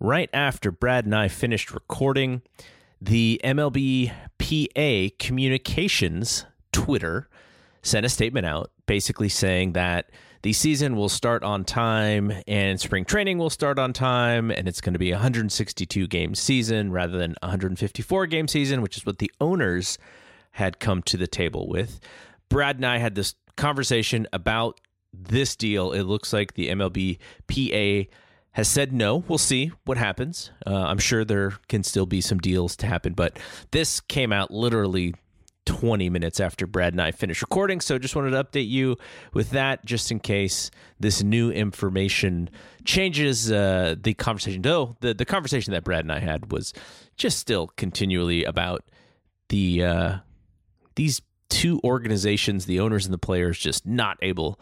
right after Brad and I finished recording. The MLB PA Communications Twitter sent a statement out basically saying that the season will start on time and spring training will start on time and it's going to be a 162 game season rather than 154 game season which is what the owners had come to the table with brad and i had this conversation about this deal it looks like the mlb pa has said no we'll see what happens uh, i'm sure there can still be some deals to happen but this came out literally 20 minutes after Brad and I finished recording. So just wanted to update you with that just in case this new information changes uh, the conversation. Though the, the conversation that Brad and I had was just still continually about the uh, these two organizations, the owners and the players, just not able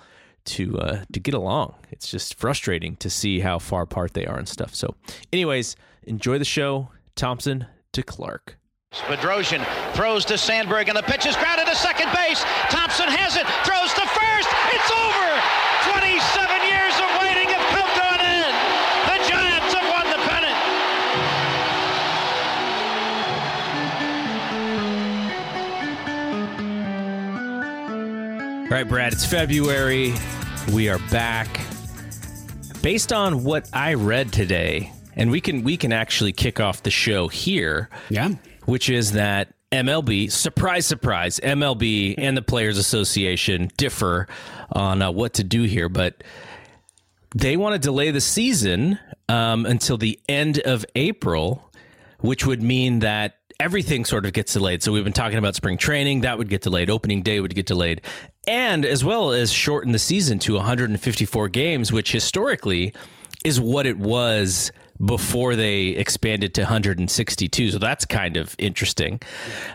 to uh, to get along. It's just frustrating to see how far apart they are and stuff. So, anyways, enjoy the show. Thompson to Clark. Bedrosian throws to Sandberg, and the pitch is grounded to second base. Thompson has it, throws to first. It's over. 27 years of waiting have come to an end. The Giants have won the pennant. All right, Brad, it's February. We are back. Based on what I read today, and we can we can actually kick off the show here. Yeah. Which is that MLB, surprise, surprise, MLB and the Players Association differ on uh, what to do here, but they want to delay the season um, until the end of April, which would mean that everything sort of gets delayed. So we've been talking about spring training, that would get delayed, opening day would get delayed, and as well as shorten the season to 154 games, which historically is what it was before they expanded to 162. So that's kind of interesting.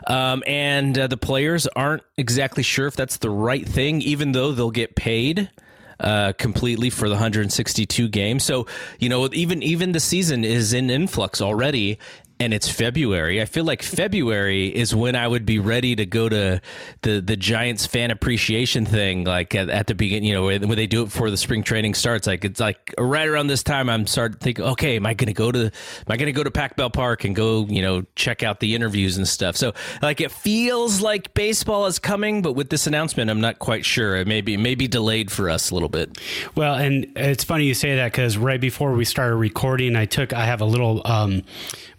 Um, and uh, the players aren't exactly sure if that's the right thing, even though they'll get paid. Uh, completely for the 162 games. So you know, even even the season is in influx already, and it's February. I feel like February is when I would be ready to go to the the Giants fan appreciation thing, like at, at the beginning, you know, when they do it before the spring training starts. Like it's like right around this time, I'm starting to think, okay, am I going to go to, am I going to go to Pac Bell Park and go, you know, check out the interviews and stuff. So like it feels like baseball is coming, but with this announcement, I'm not quite sure. It may be maybe delayed for us a little bit. Well, and it's funny you say that because right before we started recording, I took I have a little um,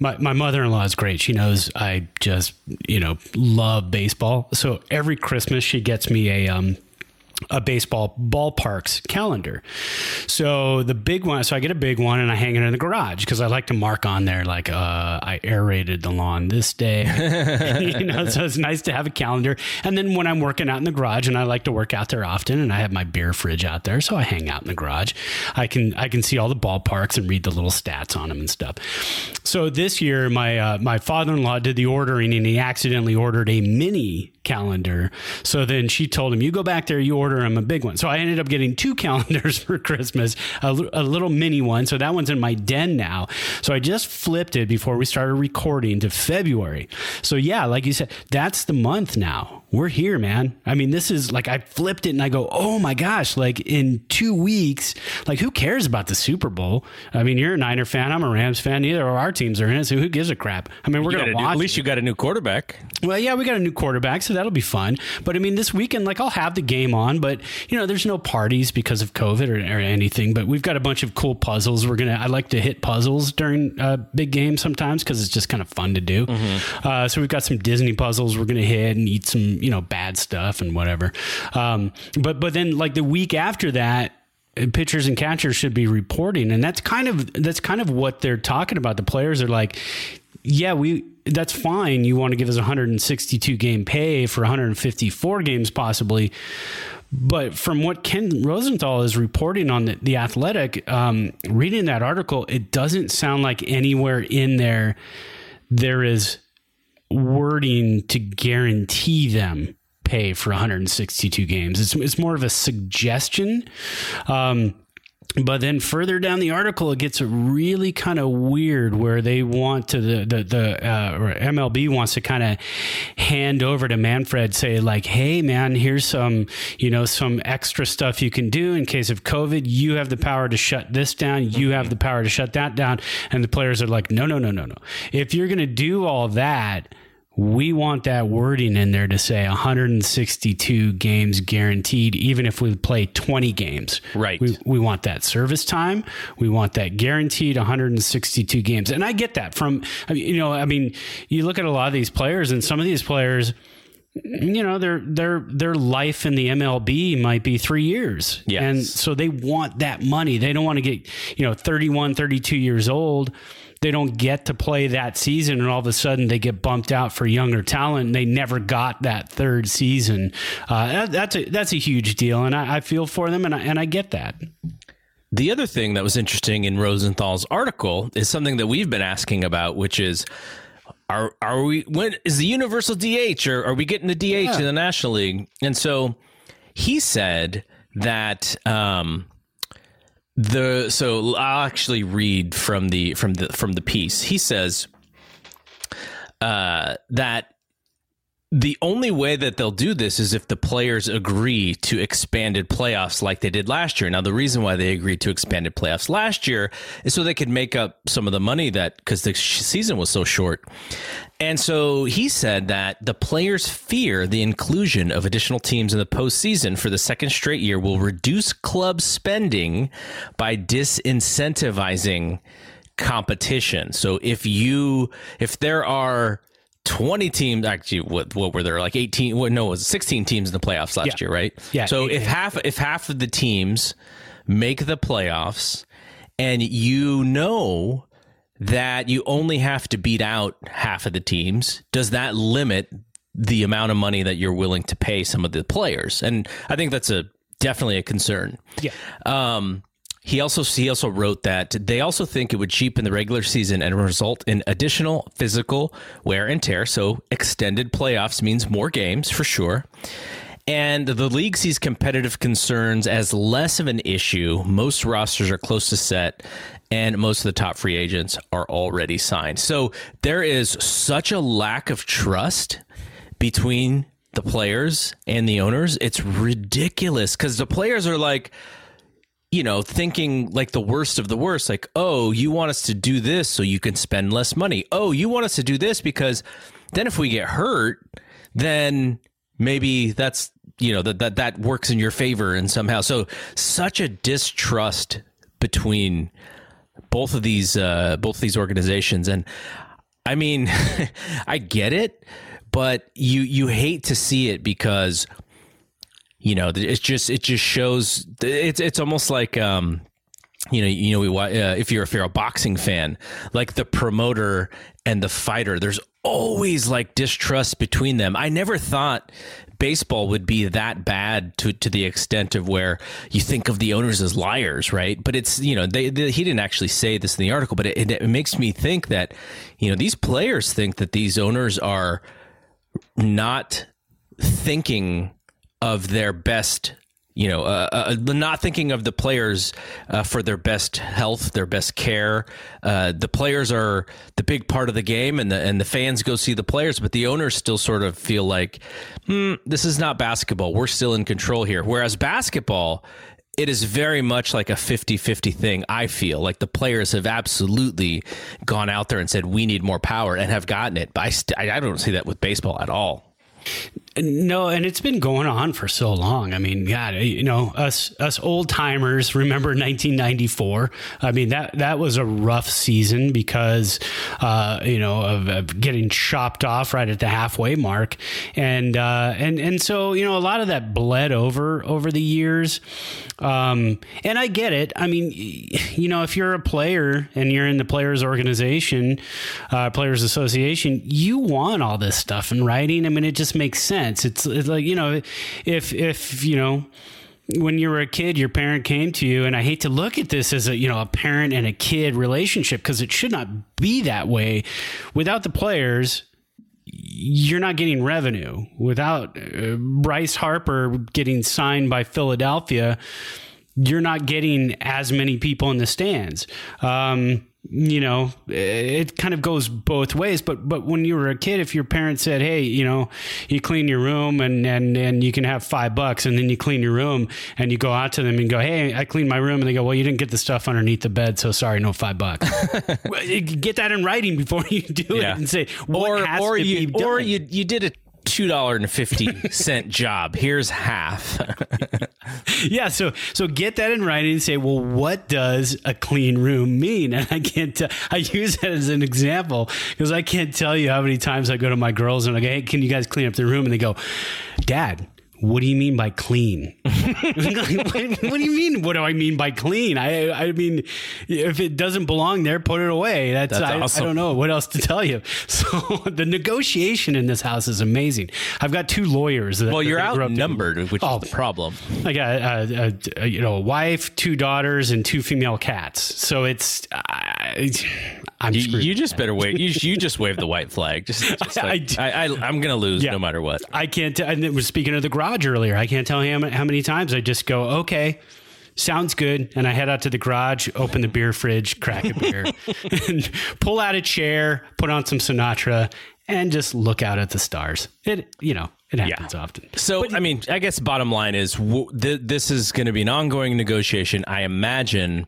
my my mother in law is great. She knows I just you know love baseball. So every Christmas she gets me a um, a baseball ballparks calendar. So the big one, so I get a big one and I hang it in the garage because I like to mark on there like uh, I aerated the lawn this day. you know, so it's nice to have a calendar. And then when I'm working out in the garage, and I like to work out there often, and I have my beer fridge out there, so I hang out in the garage. I can I can see all the ballparks and read the little stats on them and stuff. So this year, my uh, my father in law did the ordering, and he accidentally ordered a mini calendar. So then she told him, "You go back there, you order him a big one." So I ended up getting two calendars for Christmas, a, a, little mini one. So that one's in my den now. So I just flipped it before we started recording to February. So yeah, like you said, that's the month now we're here, man. I mean, this is like I flipped it and I go, oh my gosh, like in two weeks, like who cares about the Super Bowl? I mean, you're a Niner fan, I'm a Rams fan. Neither of our teams are in it, so who gives a crap? I mean, we're You gonna a new- watch. at least you got a new quarterback. Well, yeah, we got a new quarterback, so that'll be fun. But I mean, this weekend, like, I'll have the game on, but you know, there's no parties because of COVID or, or anything. But we've got a bunch of cool puzzles. We're gonna. I like to hit puzzles during uh, big games sometimes because it's just kind of fun to do. Uh, so we've got some Disney puzzles we're gonna hit and eat some, you know, bad stuff and whatever. Um, but but then like the week after that pitchers and catchers should be reporting. And that's kind of that's kind of what they're talking about. The players are like yeah we that's fine. You want to give us 162 game pay for 154 games possibly. But from what Ken Rosenthal is reporting on the, the Athletic, um, reading that article, it doesn't sound like anywhere in there there is wording to guarantee them pay for 162 games. It's, it's more of a suggestion. Um, but then further down the article, it gets really kind of weird where they want to the the, the uh, MLB wants to kind of hand over to Manfred, say like, "Hey, man, here's some you know some extra stuff you can do in case of COVID. You have the power to shut this down. You have the power to shut that down." And the players are like, "No, no, no, no, no. If you're going to do all that." We want that wording in there to say 162 games guaranteed, even if we play 20 games. Right. We, we want that service time. We want that guaranteed 162 games. And I get that from, I mean, you know, I mean, you look at a lot of these players, and some of these players, you know, their their their life in the MLB might be three years. Yes. And so they want that money. They don't want to get, you know, 31, 32 years old. They don't get to play that season, and all of a sudden they get bumped out for younger talent. And they never got that third season. Uh, that, that's a that's a huge deal, and I, I feel for them, and I, and I get that. The other thing that was interesting in Rosenthal's article is something that we've been asking about, which is are are we when is the universal DH or are we getting the DH in the National League? And so he said that um the so I'll actually read from the from the from the piece. He says uh that the only way that they'll do this is if the players agree to expanded playoffs like they did last year. Now, the reason why they agreed to expanded playoffs last year is so they could make up some of the money that because the season was so short. And so he said that the players fear the inclusion of additional teams in the postseason for the second straight year will reduce club spending by disincentivizing competition. So if you if there are 20 teams actually what what were there? Like 18 what no it was 16 teams in the playoffs last Yeah. year right? Yeah, so eight- if half if half of the teams make the playoffs and you know that you only have to beat out half of the teams does that limit the amount of money that you're willing to pay some of the players? And i think that's a definitely a concern. Yeah. um, he also he also wrote that they also think it would cheapen the regular season and result in additional physical wear and tear. So extended playoffs means more games for sure. And the league sees competitive concerns as less of an issue. Most rosters are close to set, and most of the top free agents are already signed. So there is such a lack of trust between the players and the owners. It's ridiculous because the players are like, you know, thinking like the worst of the worst, like, oh, you want us to do this so you can spend less money. Oh, you want us to do this because then if we get hurt, then maybe that's you know that that that works in your favor and somehow. So such a distrust between both of these uh, both of these organizations, and I mean, I get it, but you you hate to see it because you know it's just it just shows it's it's almost like um you know you know we uh, if you're if you're a boxing fan like the promoter and the fighter there's always like distrust between them. I never thought baseball would be that bad to to the extent of where you think of the owners as liars right? But it's you know they, they he didn't actually say this in the article but it, it makes me think that you know these players think that these owners are not thinking of their best you know, uh, uh, not thinking of the players uh, for their best health, their best care. Uh, the players are the big part of the game, and the and the fans go see the players, but the owners still sort of feel like, hmm, this is not basketball. We're still in control here. Whereas basketball, it is very much like a 50-50 thing i feel like the players have absolutely gone out there and said we need more power and have gotten it but i, st- I don't see that with baseball at all no, and it's been going on for so long. I mean, God, you know, us us old timers remember 1994. I mean that that was a rough season because, uh, you know, of, of, getting chopped off right at the halfway mark, and uh, and and so you know a lot of that bled over over the years, um, and I get it. I mean, you know, if you're a player and you're in the players organization, uh, players association, you want all this stuff in writing. I mean, it just makes sense sense. It's, it's like, you know, if, if, you know, when you were a kid, your parent came to you, and I hate to look at this as a you know a parent and a kid relationship because it should not be that way. Without the players, you're not getting revenue. Without uh, Bryce Harper getting signed by Philadelphia, you're not getting as many people in the stands. Um, you know, it kind of goes both ways. But but when you were a kid, if your parents said, "Hey, you know, you clean your room and and and you can have five bucks," and then you clean your room and you go out to them and go, "Hey, I cleaned my room," and they go, "Well, you didn't get the stuff underneath the bed, so sorry, no five bucks." get that in writing before you do yeah. it and say, or or you or you you did it two dollar and fifty cent job. Here's half. yeah, so so get that in writing and say, well, what does a clean room mean? And I can't. T- I use that as an example because I can't tell you how many times I go to my girls and I go, hey, can you guys clean up the room? And they go, Dad, what do you mean by clean? what, what, do you mean? What do I mean by clean? I I mean, if it doesn't belong there, put it away. That's, That's I, awesome. I don't know what else to tell you. So the negotiation in this house is amazing. I've got two lawyers. That, well, you're outnumbered, which oh, is the problem. I got a, a, a, you know a wife, two daughters, and two female cats. So it's. I, I'm you, you just better wait. You, you just wave the white flag. Just, just like, I, I, am going to lose yeah, no matter what. I can't. T- and it was speaking of the garage earlier. I can't tell you how many times I just go, okay, sounds good. And I head out to the garage, open the beer fridge, crack a beer, and pull out a chair, put on some Sinatra, and just look out at the stars. It, you know, it happens yeah. often. So, but, I mean, I guess bottom line is w- th- this is going to be an ongoing negotiation. I imagine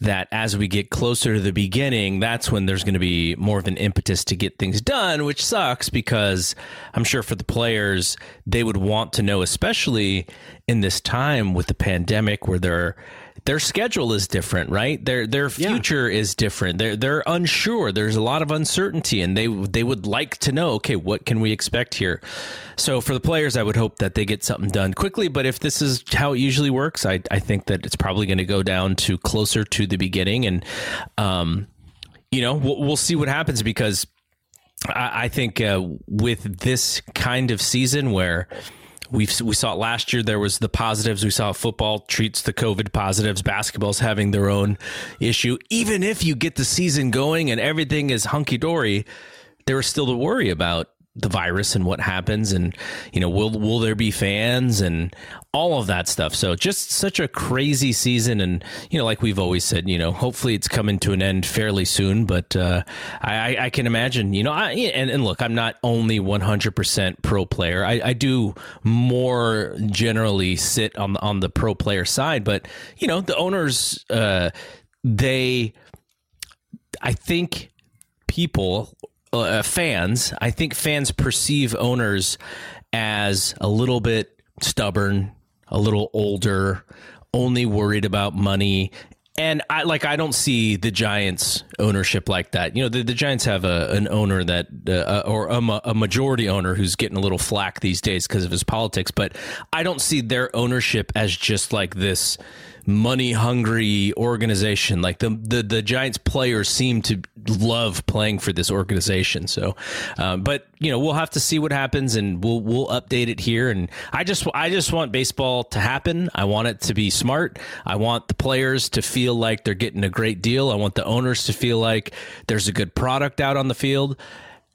that as we get closer to the beginning, that's when there's going to be more of an impetus to get things done, which sucks because I'm sure for the players, they would want to know, especially in this time with the pandemic where they're their schedule is different, right? Their their future yeah. is different. They're they're unsure. There's a lot of uncertainty, and they they would like to know, okay, what can we expect here? So for the players, I would hope that they get something done quickly. But if this is how it usually works, I I think that it's probably going to go down to closer to the beginning, and um, you know, we'll, we'll see what happens because I, I think uh, with this kind of season where we we saw it last year. There was the positives. We saw football treats the COVID positives. Basketball's having their own issue. Even if you get the season going and everything is hunky dory, there is still to worry about the virus and what happens and you know will will there be fans and all of that stuff. So just such a crazy season and you know like we've always said you know hopefully it's coming to an end fairly soon but uh, I, I can imagine you know I, and, and look I'm not only 100% pro player. I, I do more generally sit on the, on the pro player side but you know the owners uh, they I think people uh, fans, I think fans perceive owners as a little bit stubborn, a little older, only worried about money. And I like I don't see the Giants ownership like that. You know, the, the Giants have a, an owner that uh, uh or a, a majority owner who's getting a little flack these days because of his politics, but I don't see their ownership as just like this money hungry organization. Like the, the, the Giants players seem to love playing for this organization. So, um, but you know, we'll have to see what happens, and we'll we'll update it here. And I just I just want baseball to happen. I want it to be smart. I want the players to feel like they're getting a great deal. I want the owners to feel like there's a good product out on the field.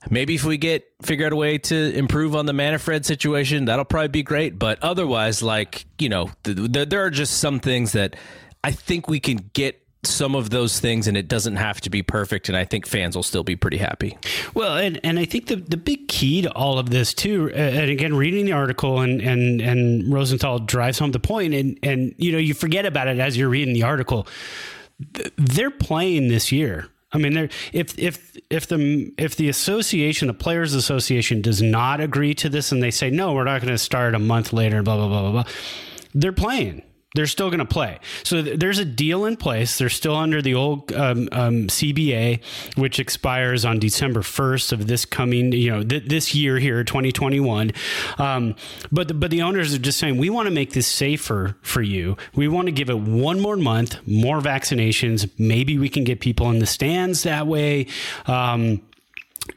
Maybe if we get figure out a way to improve on the Manfred situation, that'll probably be great. But otherwise, like you know, th- th- there are just some things that I think we can get some of those things and it doesn't have to be perfect. And i think fans will still be pretty happy. Well and, and i think the, the big key to all of this too uh, and again reading the article and and and rosenthal drives home the point and and you know you forget about it as you're reading the article. They're playing this year I mean, if if if the if the association, the players' association, does not agree to this, and they say no, we're not going to start a month later, blah blah blah blah blah, they're playing they're still going to play. So th- there's a deal in place. They're still under the old um, um, CBA, which expires on December 1st of this coming, you know, th- this year here, 2021. Um, but the, but the owners are just saying we want to make this safer for you. We want to give it one more month, more vaccinations. Maybe we can get people in the stands that way um,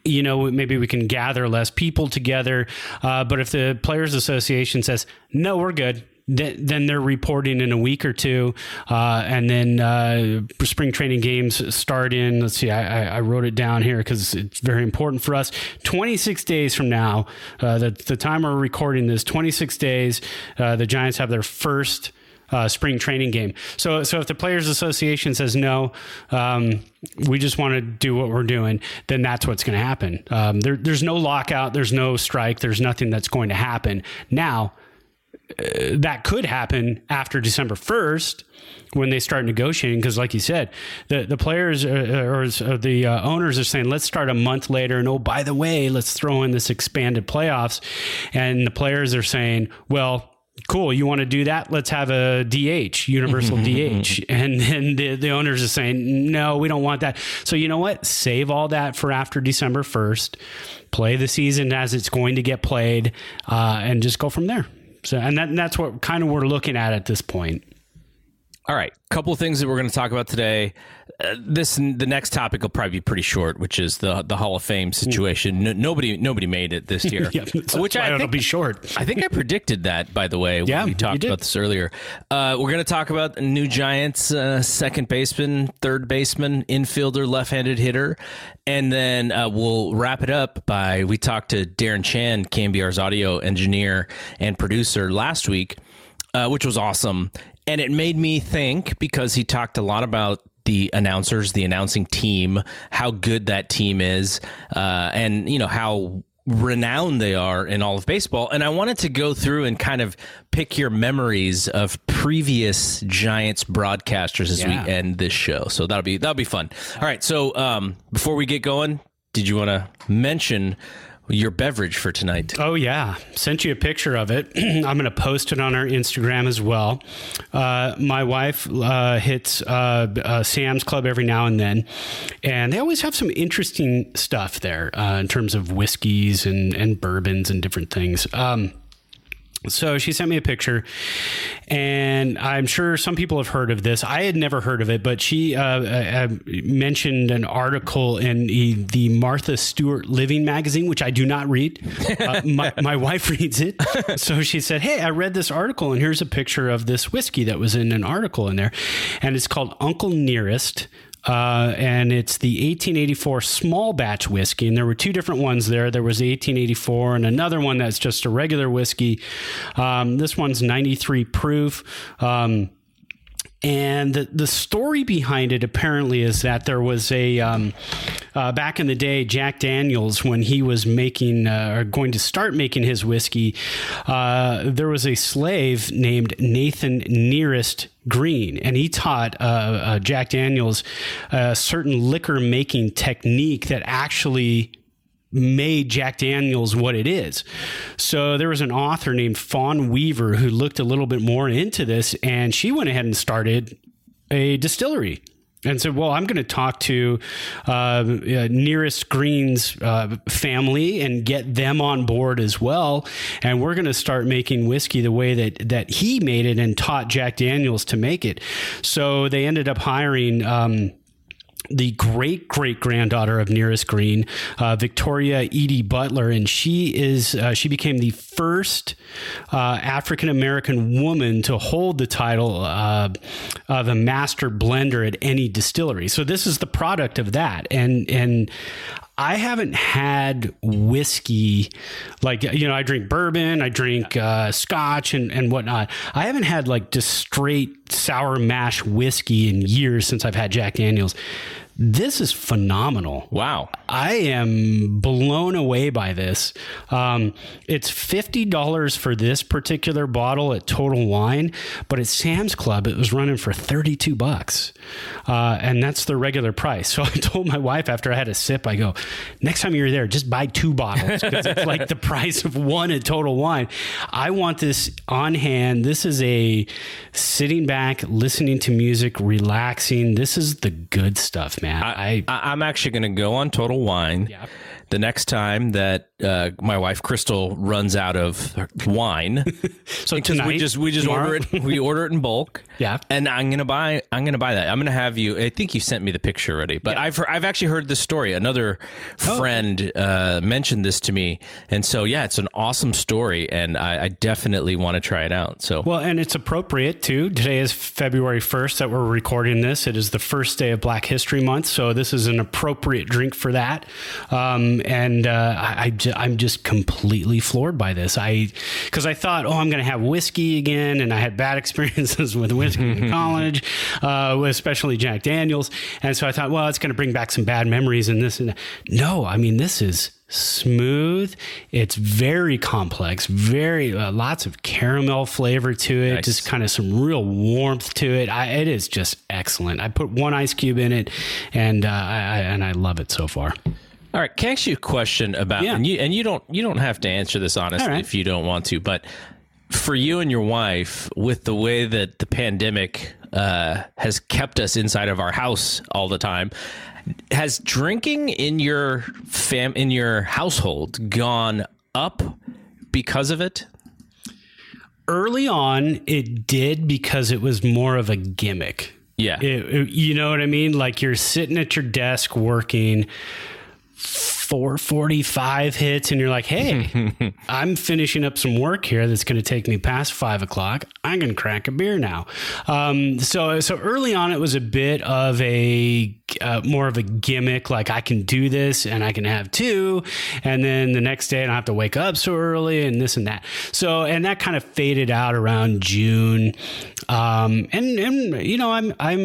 you know, maybe we can gather less people together. Uh, but if the Players Association says, no, we're good, then they're reporting in a week or two, uh, and then uh, spring training games start in. Let's see, I, I wrote it down here because it's very important for us. 26 days from now, uh, the, the time we're recording this, 26 days, uh, the Giants have their first. Uh, spring training game. So, so if the Players Association says no, um, we just want to do what we're doing, then that's what's going to happen. Um, there, there's no lockout, there's no strike, there's nothing that's going to happen. Now, uh, that could happen after December 1st when they start negotiating because like you said the the players uh, uh, or, or the uh, owners are saying let's start a month later and oh by the way let's throw in this expanded playoffs. And the players are saying well cool you want to do that? Let's have a dh universal dh and then the, the owners are saying no we don't want that. So you know what? Save all that for after december 1st play the season as it's going to get played uh, and just go from there so, and, that, and that's what kind of we're looking at at this point. All right, couple of things that we're going to talk about today. Uh, this the next topic will probably be pretty short, which is the the Hall of Fame situation. No, nobody nobody made it this year, yeah, which I think, it'll be short. I think I predicted that, by the way. Yeah, we talked about this earlier. Uh, we're going to talk about new Giants uh, second baseman, third baseman, infielder, left-handed hitter, and then uh, we'll wrap it up by we talked to Darren Chan, KNBR's audio engineer and producer last week. Uh, which was awesome. And it made me think because he talked a lot about the announcers, the announcing team, how good that team is, uh, and you know how renowned they are in all of baseball. And I wanted to go through and kind of pick your memories of previous Giants broadcasters as yeah. we end this show. So that'll be that'll be fun. All right. So um, before we get going, did you want to mention your beverage for tonight. Oh yeah, sent you a picture of it. I'm going to post it on our Instagram as well. Uh, my wife uh, hits uh, uh, Sam's Club every now and then, and they always have some interesting stuff there uh, in terms of whiskeys and and bourbons and different things. Um, so she sent me a picture, and I'm sure some people have heard of this. I had never heard of it, but she uh, uh, uh mentioned an article in the Martha Stewart Living magazine, which I do not read. Uh, my, my wife reads it. So she said, Hey, I read this article, and here's a picture of this whiskey that was in an article in there. And it's called Uncle Nearest uh, and it's the 1884 small batch whiskey. And there were two different ones there. There was the 1884 and another one that's just a regular whiskey. Um, this one's 93 proof. Um, and the, the story behind it apparently is that there was a um, uh, back in the day Jack Daniels when he was making uh, or going to start making his whiskey, uh, there was a slave named Nathan Nearest Green, and he taught uh, uh, Jack Daniels a certain liquor making technique that actually made Jack Daniels what it is. So there was an author named Fawn Weaver who looked a little bit more into this and she went ahead and started a distillery and said, "Well, I'm going to talk to uh, uh, nearest Greens uh, family and get them on board as well, and we're going to start making whiskey the way that that he made it and taught Jack Daniels to make it." So they ended up hiring. Um, the great great granddaughter of Nearest Green, uh, Victoria Eady Butler, and she is uh, she became the first uh, African American woman to hold the title uh, of a master blender at any distillery. So this is the product of that, and and I haven't had whiskey like you know I drink bourbon, I drink uh, scotch and and whatnot. I haven't had like just straight sour mash whiskey in years since I've had Jack Daniels. This is phenomenal. Wow. I am blown away by this. Um, it's fifty dollars for this particular bottle at Total Wine, but at Sam's Club it was running for thirty-two bucks, uh, and that's the regular price. So I told my wife after I had a sip, I go, next time you're there, just buy two bottles because it's like the price of one at Total Wine. I want this on hand. This is a sitting back, listening to music, relaxing. This is the good stuff, man. I, I, I'm actually going to go on Total Wine Yeah. The next time that uh, my wife Crystal runs out of wine. so tonight, we just we just tomorrow? order it we order it in bulk. Yeah. and I'm gonna buy I'm gonna buy that. I'm gonna have you. I think you sent me the picture already, but I've I've actually heard this story. Another Oh. friend uh, mentioned this to me, and so yeah, it's an awesome story, and I, I definitely want to try it out. So Well, and it's appropriate too. Today is February 1st that we're recording this. It is the first day of Black History Month. So this is an appropriate drink for that. Um, and uh, I, I, I'm just completely floored by this. I, because I thought, oh, I'm going to have whiskey again. And I had bad experiences with whiskey in college, uh, especially Jack Daniels. And so I thought, well, it's going to bring back some bad memories and this and that. No, I mean, this is smooth. It's very complex, very uh, lots of caramel flavor to it, Nice. just kind of some real warmth to it. I, it is just excellent. I put one ice cube in it, and uh, I and I love it so far. All right, can I ask you a question about Yeah. and you and you don't you don't have to answer this honestly right. if you don't want to, but for you and your wife, with the way that the pandemic uh, has kept us inside of our house all the time, has drinking in your fam in your household gone up because of it? Early on, it did because it was more of a gimmick. Yeah. It- it- you know what I mean? Like you're sitting at your desk working. 445 hits and you're like hey i'm finishing up some work here that's going to take me past five o'clock. I'm going to crack a beer now. Um, so so early on it was a bit of a uh, more of a gimmick like i can do this and i can have two and then the next day i don't have to wake up so early and this and that. So and that kind of faded out around june. Um, and and you know i'm i'm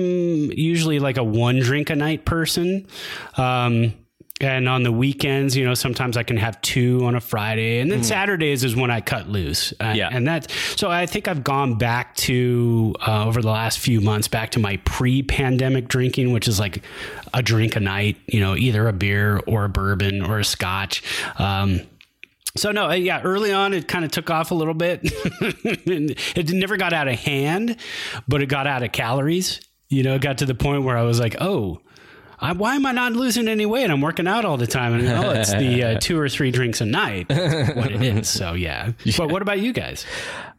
usually like a one drink a night person. Um, and on the weekends, you know, sometimes I can have two on a Friday, and then Saturdays is when I cut loose. Uh, Yeah. and that's So I think I've gone back to uh, over the last few months back to my pre-pandemic drinking, which is like a drink a night. You know, either a beer or a bourbon or a scotch. Um, so no, uh, yeah, early on it kind of took off a little bit. it never got out of hand, but it got out of calories. You know, it got to the point where I was like, oh. I, why am I not losing any weight? I'm working out all the time, and oh, it's the uh, two or three drinks a night. What it is. So yeah. But what about you guys?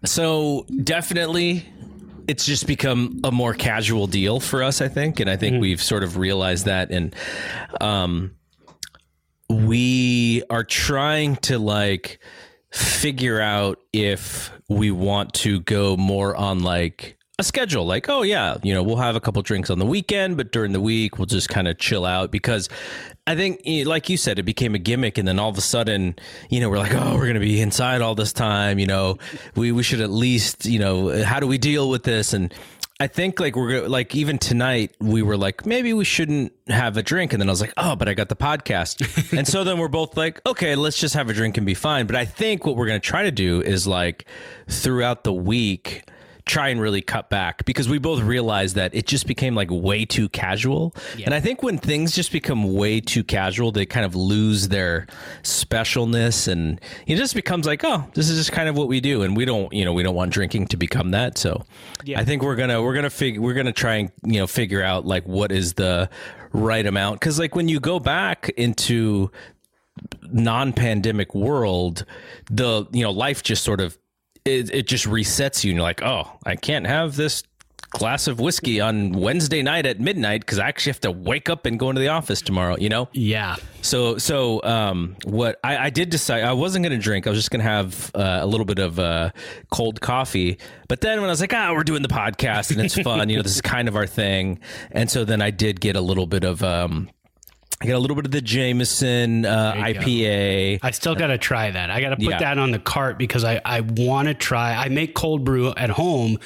So definitely it's just become a more casual deal for us, I think. And I think we've sort of realized that and um we are trying to like figure out if we want to go more on like a schedule like oh yeah you know we'll have a couple drinks on the weekend but during the week we'll just kind of chill out. Because i think eh, like you said it became a gimmick and then all of a sudden you know we're like oh we're going to be inside all this time you know. We we should at least you know how do we deal with this? And I think like we're like even tonight we were like maybe we shouldn't have a drink. And then I was like oh but I got the podcast. And so then we're both like okay let's just have a drink and be fine. But I think what we're going to try to do is like throughout the week try and really cut back because we both realized that it just became like way too casual. And I think when things just become way too casual they kind of lose their specialness and it just becomes like oh this is just kind of what we do. And we don't you know we don't want drinking to become that. So yeah. I think we're gonna we're gonna figure we're gonna try and you know figure out like what is the right amount. Because like when you go back into non-pandemic world the you know life just sort of it, it just resets you and you're like oh i can't have this glass of whiskey on wednesday night at midnight because i actually have to wake up and go into the office tomorrow you know? Yeah. so so um what i, I did decide i wasn't going to drink. I was just going to have uh, a little bit of uh, cold coffee. But then when i was like ah we're doing the podcast and it's fun you know this is kind of our thing. And so then i did get a little bit of um I got a little bit of the Jameson uh, you go. IPA. I still got to try that. I got to put Yeah. that on the cart because I, I want to try. I make cold brew at home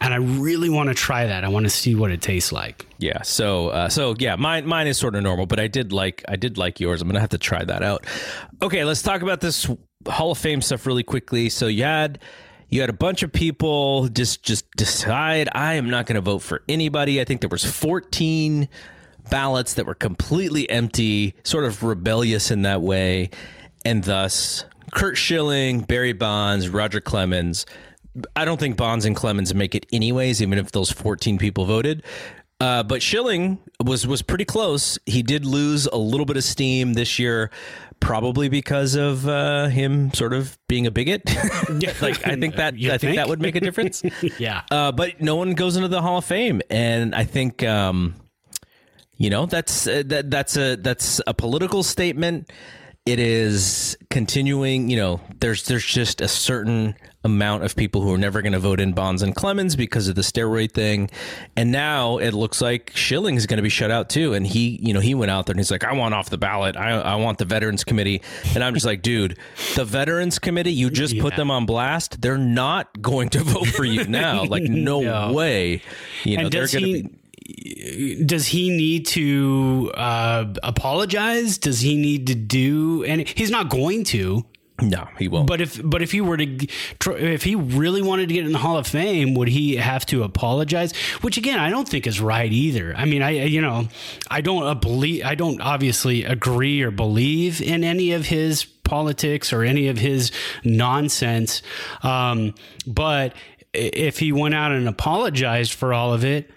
and I really want to try that. I want to see what it tastes like. Yeah. So uh, so yeah, mine mine is sort of normal, but I did like I did like yours. I'm gonna have to try that out. Okay, let's talk about this Hall of Fame stuff really quickly. So you had you had a bunch of people just just decide I am not going to vote for anybody. I think there was 14 ballots that were completely empty, sort of rebellious in that way, and thus Curt Schilling, Barry Bonds, Roger Clemens. I don't think Bonds and Clemens make it anyways, even if those 14 people voted. Uh, but Schilling was was pretty close. He did lose a little bit of steam this year, probably because of uh, him sort of being a bigot. like I think that You I think, think? that would make a difference. Yeah. Uh, but no one goes into the Hall of Fame, and I think um, you know that's uh, that that's a that's a political statement. It is continuing. You know, there's there's just a certain amount of people who are never going to vote in Bonds and Clemens because of the steroid thing, and now it looks like Schilling is going to be shut out too. And he, you know, he went out there and he's like, I want off the ballot. I I want the Veterans Committee, and I'm just like, dude, the Veterans Committee, you just put them on blast. They're not going to vote for you now. Like, no, No. way. You know, and does going to he be. Does he need to uh, apologize? Does he need to do and he's not going to. No, he won't. But if but if he were to if he really wanted to get in the Hall of Fame, would he have to apologize? Which again, I don't think is right either. I mean, I you know, I don't believe I don't obviously agree or believe in any of his politics or any of his nonsense. Um, but if he went out and apologized for all of it,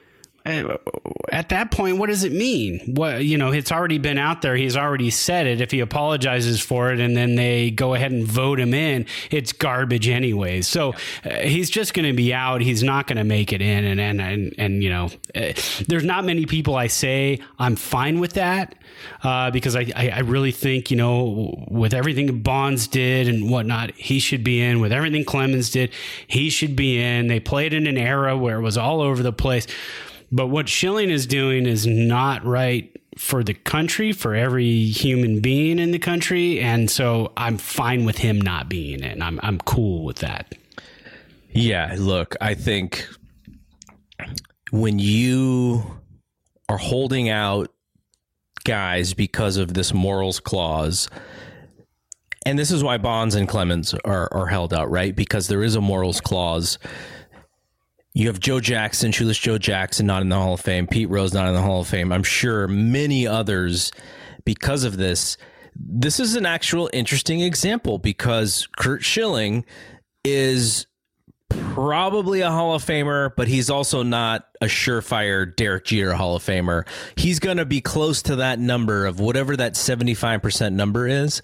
at that point, what does it mean? What you know, it's already been out there. He's already said it. If he apologizes for it, and then they go ahead and vote him in, it's garbage anyways. So uh, he's just going to be out. He's not going to make it in. And and and, and you know, uh, there's not many people I say I'm fine with that uh, because I, I I really think you know with everything Bonds did and whatnot, he should be in. With everything Clemens did, he should be in. They played in an era where it was all over the place. But what Schilling is doing is not right for the country, for every human being in the country, and so I'm fine with him not being it. And I'm I'm cool with that. Yeah, look, I think when you are holding out guys because of this morals clause, and this is why Bonds and Clemens are, are held out, right? Because there is a morals clause. You have Joe Jackson, Shoeless Joe Jackson, not in the Hall of Fame. Pete Rose, not in the Hall of Fame. I'm sure many others, because of this. This is an actual interesting example because Curt Schilling is probably a Hall of Famer, but he's also not a surefire Derek Jeter Hall of Famer. He's going to be close to that number of whatever that 75% number is.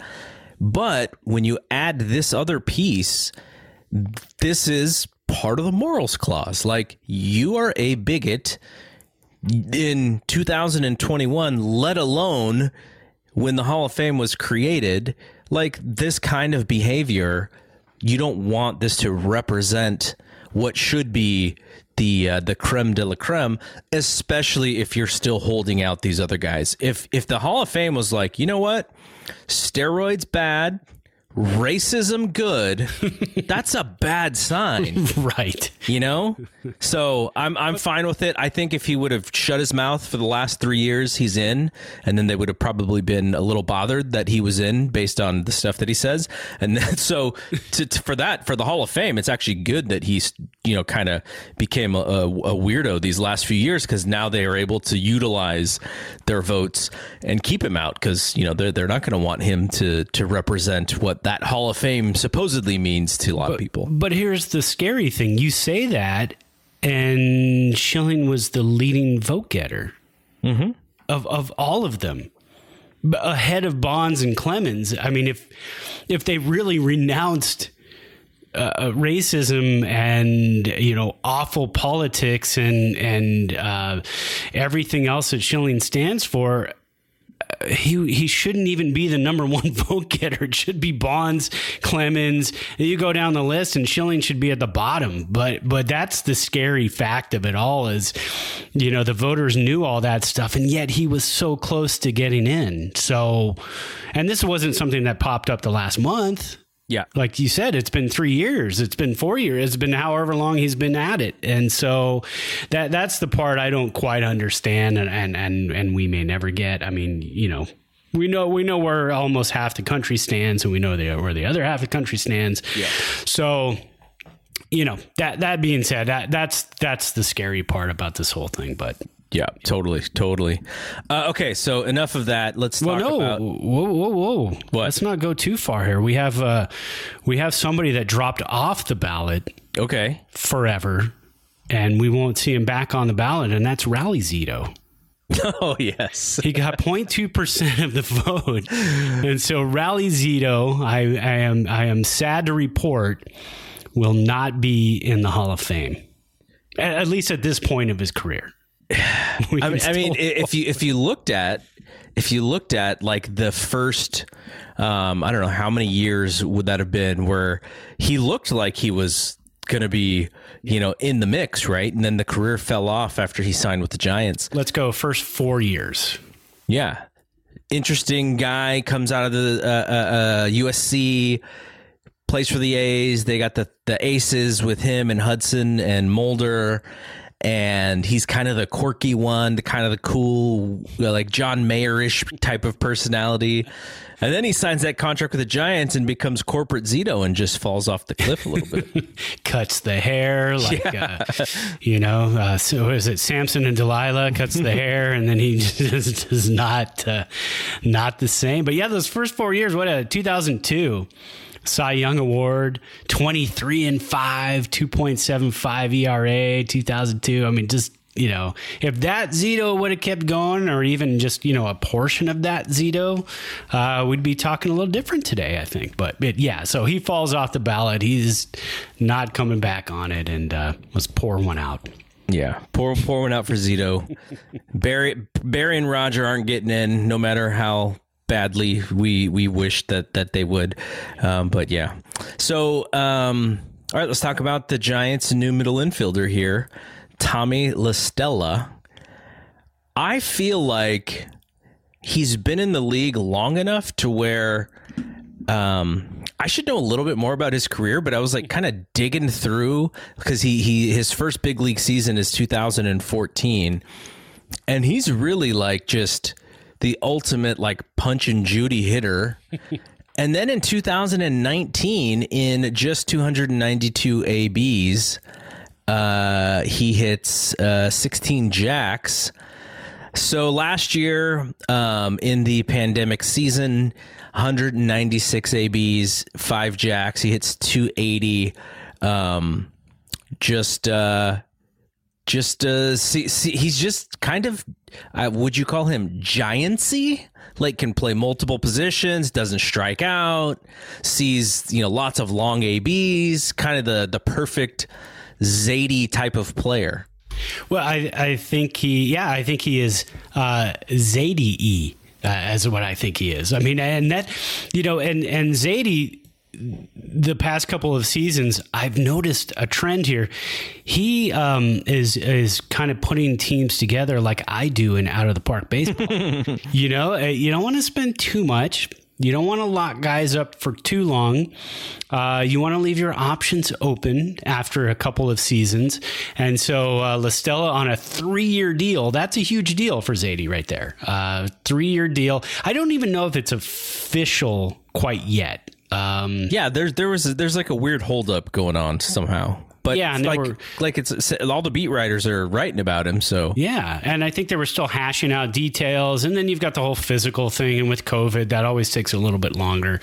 But when you add this other piece, this is part of the morals clause. Like you are a bigot in 2021, let alone when the Hall of Fame was created. Like this kind of behavior, you don't want this to represent what should be the uh, the creme de la creme, especially if you're still holding out these other guys. If if the Hall of Fame was like, you know what, steroids bad, racism good, that's a bad sign. Right. You know, so I'm I'm fine with it. I think if he would have shut his mouth for the last three years, he's in, and then they would have probably been a little bothered that he was in based on the stuff that he says. And then, so to, to- for that, for the Hall of Fame, it's actually good that he's you know kind of became a, a, a weirdo these last few years because now they are able to utilize their votes and keep him out because you know they're they're not going to want him to to represent what that Hall of Fame supposedly means to a lot of people. But here's the scary thing: you say that, and Schilling was the leading vote getter of of all of them, ahead of Bonds and Clemens. I mean, if if they really renounced uh, racism and you know awful politics and and uh, everything else that Schilling stands for, he he shouldn't even be the number one vote getter. It should be Bonds, Clemens. You go down the list, and Schilling should be at the bottom. But but that's the scary fact of it all is, you know, the voters knew all that stuff, and yet he was so close to getting in. So, and this wasn't something that popped up the last month. Yeah. Like you said, it's been three years. It's been four years. It's been however long he's been at it. And so that that's the part I don't quite understand and, and, and, and we may never get. I mean, you know, we know we know where almost half the country stands and we know the, where the other half of the country stands. Yeah. So you know that that being said, that that's that's the scary part about this whole thing. But yeah, totally, totally. Uh, okay, so enough of that. Let's well, talk no, about. whoa, whoa, whoa. What? Let's not go too far here. We have uh, we have somebody that dropped off the ballot Okay, forever, and we won't see him back on the ballot, and that's Rally Zito. oh yes, He got 0.2 percent of the vote, and so Rally Zito, I, I am I am sad to report, will not be in the Hall of Fame, at, at least at this point of his career. I mean, I mean, if you if you looked at if you looked at like the first, um, I don't know how many years would that have been where he looked like he was going to be, you know, in the mix, right? And then the career fell off after he signed with the Giants. let's go first four years. Yeah. Interesting guy comes out of the uh, uh, uh, USC, plays for the A's. They got the, the aces with him and Hudson and Mulder. And he's kind of the quirky one, the kind of the cool, like John Mayer-ish type of personality. And then he signs that contract with the Giants and becomes corporate Zito and just falls off the cliff a little bit. cuts the hair like uh, you know uh, so is it samson and delilah cuts the hair and then he just is not uh, not the same but yeah those first four years what a 2002 cy young award 23 and 5 2.75 era 2002 i mean just you know, if that Zito would have kept going, or even just you know a portion of that Zito, uh, we'd be talking a little different today, I think. But, but yeah, so he falls off the ballot. He's not coming back on it, and uh, let's pour one out. Yeah, pour pour one out for Zito. Barry Barry and Roger aren't getting in, no matter how badly we we wish that that they would. Um, but yeah, so um, all right, let's talk about the Giants' new middle infielder here, Tommy La Stella. I feel like he's been in the league long enough to where um, I should know a little bit more about his career, but I was like kind of digging through because he he his first big league season is 2014, and he's really like just the ultimate like punch and Judy hitter. and then in 2019, in just 292 ABs, uh, he hits uh, 16 jacks. So last year, um, in the pandemic season, 196 ABs, five jacks. He hits 280. Um, just, uh, just, uh, see, see, he's just kind of, uh, would you call him giancy? Like can play multiple positions, doesn't strike out, sees you know lots of long ABs, kind of the the perfect Zaidi type of player. Well, I I think he yeah I think he is uh, Zaidi uh, as what I think he is. I mean, and that you know, and and Zaidi the past couple of seasons, I've noticed a trend here. He um, is is kind of putting teams together like I do in out of the park baseball. you know, uh, you don't want to spend too much. You don't want to lock guys up for too long. Uh, you want to leave your options open after a couple of seasons. And so uh, La Stella on a three year deal, that's a huge deal for Zaidi right there. Uh, three year deal. I don't even know if it's official quite yet. Um, Yeah, there's there was there's like a weird holdup going on somehow. But Yeah, like were- like it's, it's all the beat writers are writing about him. So Yeah, and I think they were still hashing out details, and then you've got the whole physical thing, and with COVID, that always takes a little bit longer.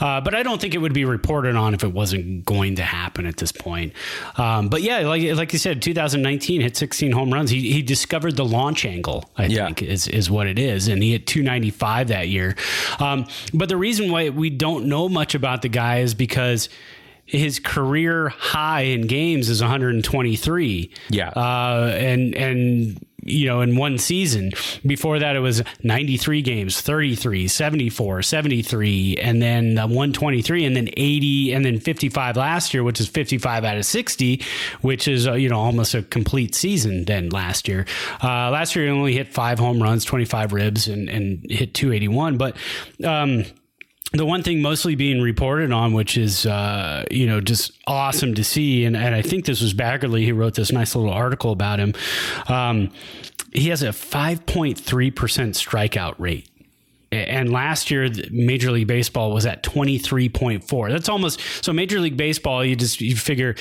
Uh, but I don't think it would be reported on if it wasn't going to happen at this point. Um, but yeah, like like you said, 2019 hit 16 home runs. He, he discovered the launch angle. I Yeah. think is is what it is, and he hit 295 that year. Um, but the reason why we don't know much about the guy is because his career high in games is 123. Yeah. Uh, and and you know, in one season. Before that, it was 93 games, 33, 74, 73, and then 123, and then 80, and then 55 last year, which is 55 out of 60, which is, uh, you know, almost a complete season then last year. Uh, last year, he only hit five home runs, 25 ribs, and, and hit 281. But, um, the one thing mostly being reported on, which is uh, you know just awesome to see, and, and I think this was Baggarly who wrote this nice little article about him. Um, he has a five point three percent strikeout rate. And last year, Major League Baseball was at 23.4. That's almost so. Major League Baseball, you just you figure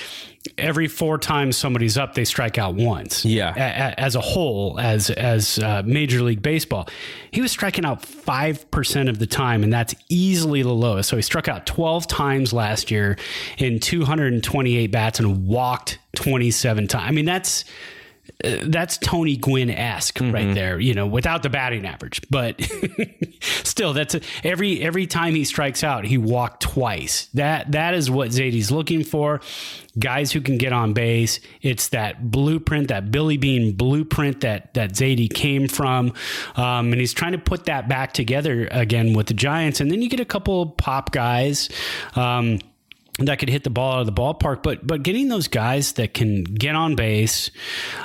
every four times somebody's up, they strike out once. Yeah. A, as a whole, as as uh, Major League Baseball, he was striking out five percent of the time, and that's easily the lowest. So he struck out twelve times last year in 228 bats and walked 27 times. I mean, that's that's Tony Gwynn esque mm-hmm. right there, you know, without the batting average. But still, that's a, every every time he strikes out, he walked twice. That that is what Zaidi's looking for. Guys who can get on base. It's that blueprint, that Billy Beane blueprint that that Zaidi came from, um, and he's trying to put that back together again with the Giants. And then you get a couple pop guys. Um, that could hit the ball out of the ballpark, but but getting those guys that can get on base,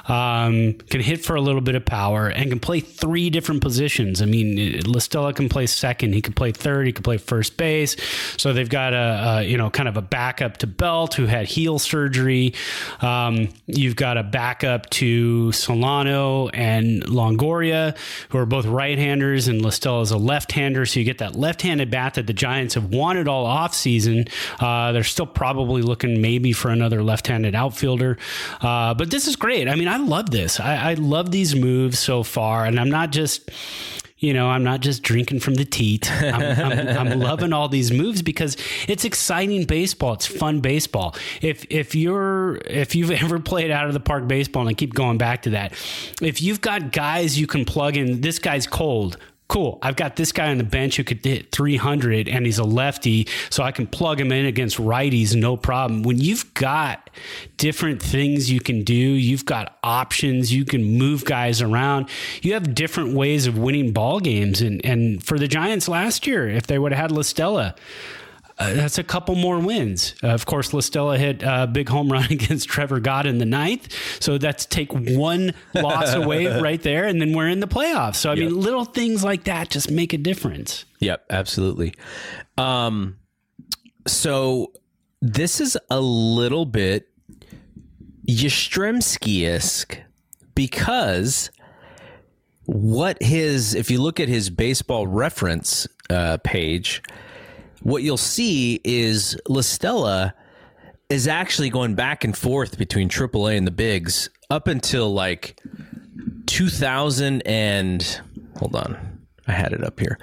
um, can hit for a little bit of power, and can play three different positions. I mean, La Stella can play second, he can play third, he can play first base. So they've got a, a you know kind of a backup to Belt who had heel surgery. Um, you've got a backup to Solano and Longoria who are both right-handers, and La Stella is a left-hander. So you get that left-handed bat that the Giants have wanted all off season. Uh, they're still probably looking maybe for another left-handed outfielder. Uh, but this is great. I mean, I love this. I, I love these moves so far, and I'm not just you know, I'm not just drinking from the teat. I'm, I'm, I'm, loving all these moves because it's exciting baseball. It's fun baseball. If if you're if you've ever played out of the park baseball, and I keep going back to that, if you've got guys you can plug in, this guy's cold cool. I've got this guy on the bench who could hit 300 and he's a lefty, so I can plug him in against righties, no problem. When you've got different things you can do, you've got options, you can move guys around, you have different ways of winning ball games. And, and for the Giants last year, if they would have had La Stella, uh, that's a couple more wins. Uh, of course, La Stella hit a big home run against Trevor Gott in the ninth. So that's take one loss away right there, and then we're in the playoffs. So, I yep. mean, little things like that just make a difference. Yep, absolutely. Um, so this is a little bit Yastrzemski-esque because what his, if you look at his baseball reference uh, page – what you'll see is La Stella is actually going back and forth between AAA and the bigs up until like 2000 and hold on, I had it up here,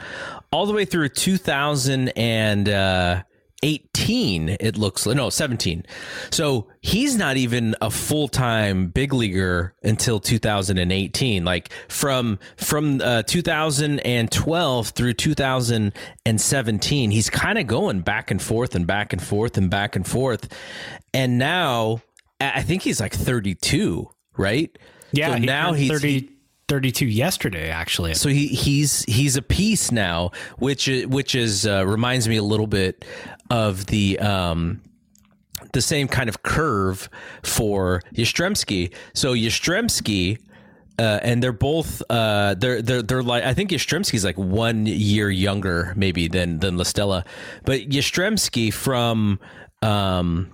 all the way through 2000 and uh, 18 it looks no 17 so he's not even a full-time big leaguer until 2018 like from from uh, 2012 through 2017 he's kind of going back and forth and back and forth and back and forth. And now i think he's like 32 right? Yeah so now he's 30 32 yesterday actually. So he he's he's a piece now which which is uh, reminds me a little bit of the um the same kind of curve for Yastrzemski. So Yastrzemski uh, and they're both uh, they're they're they're like I think Yastrzemski's like one year younger maybe than than La Stella, but Yastrzemski from um,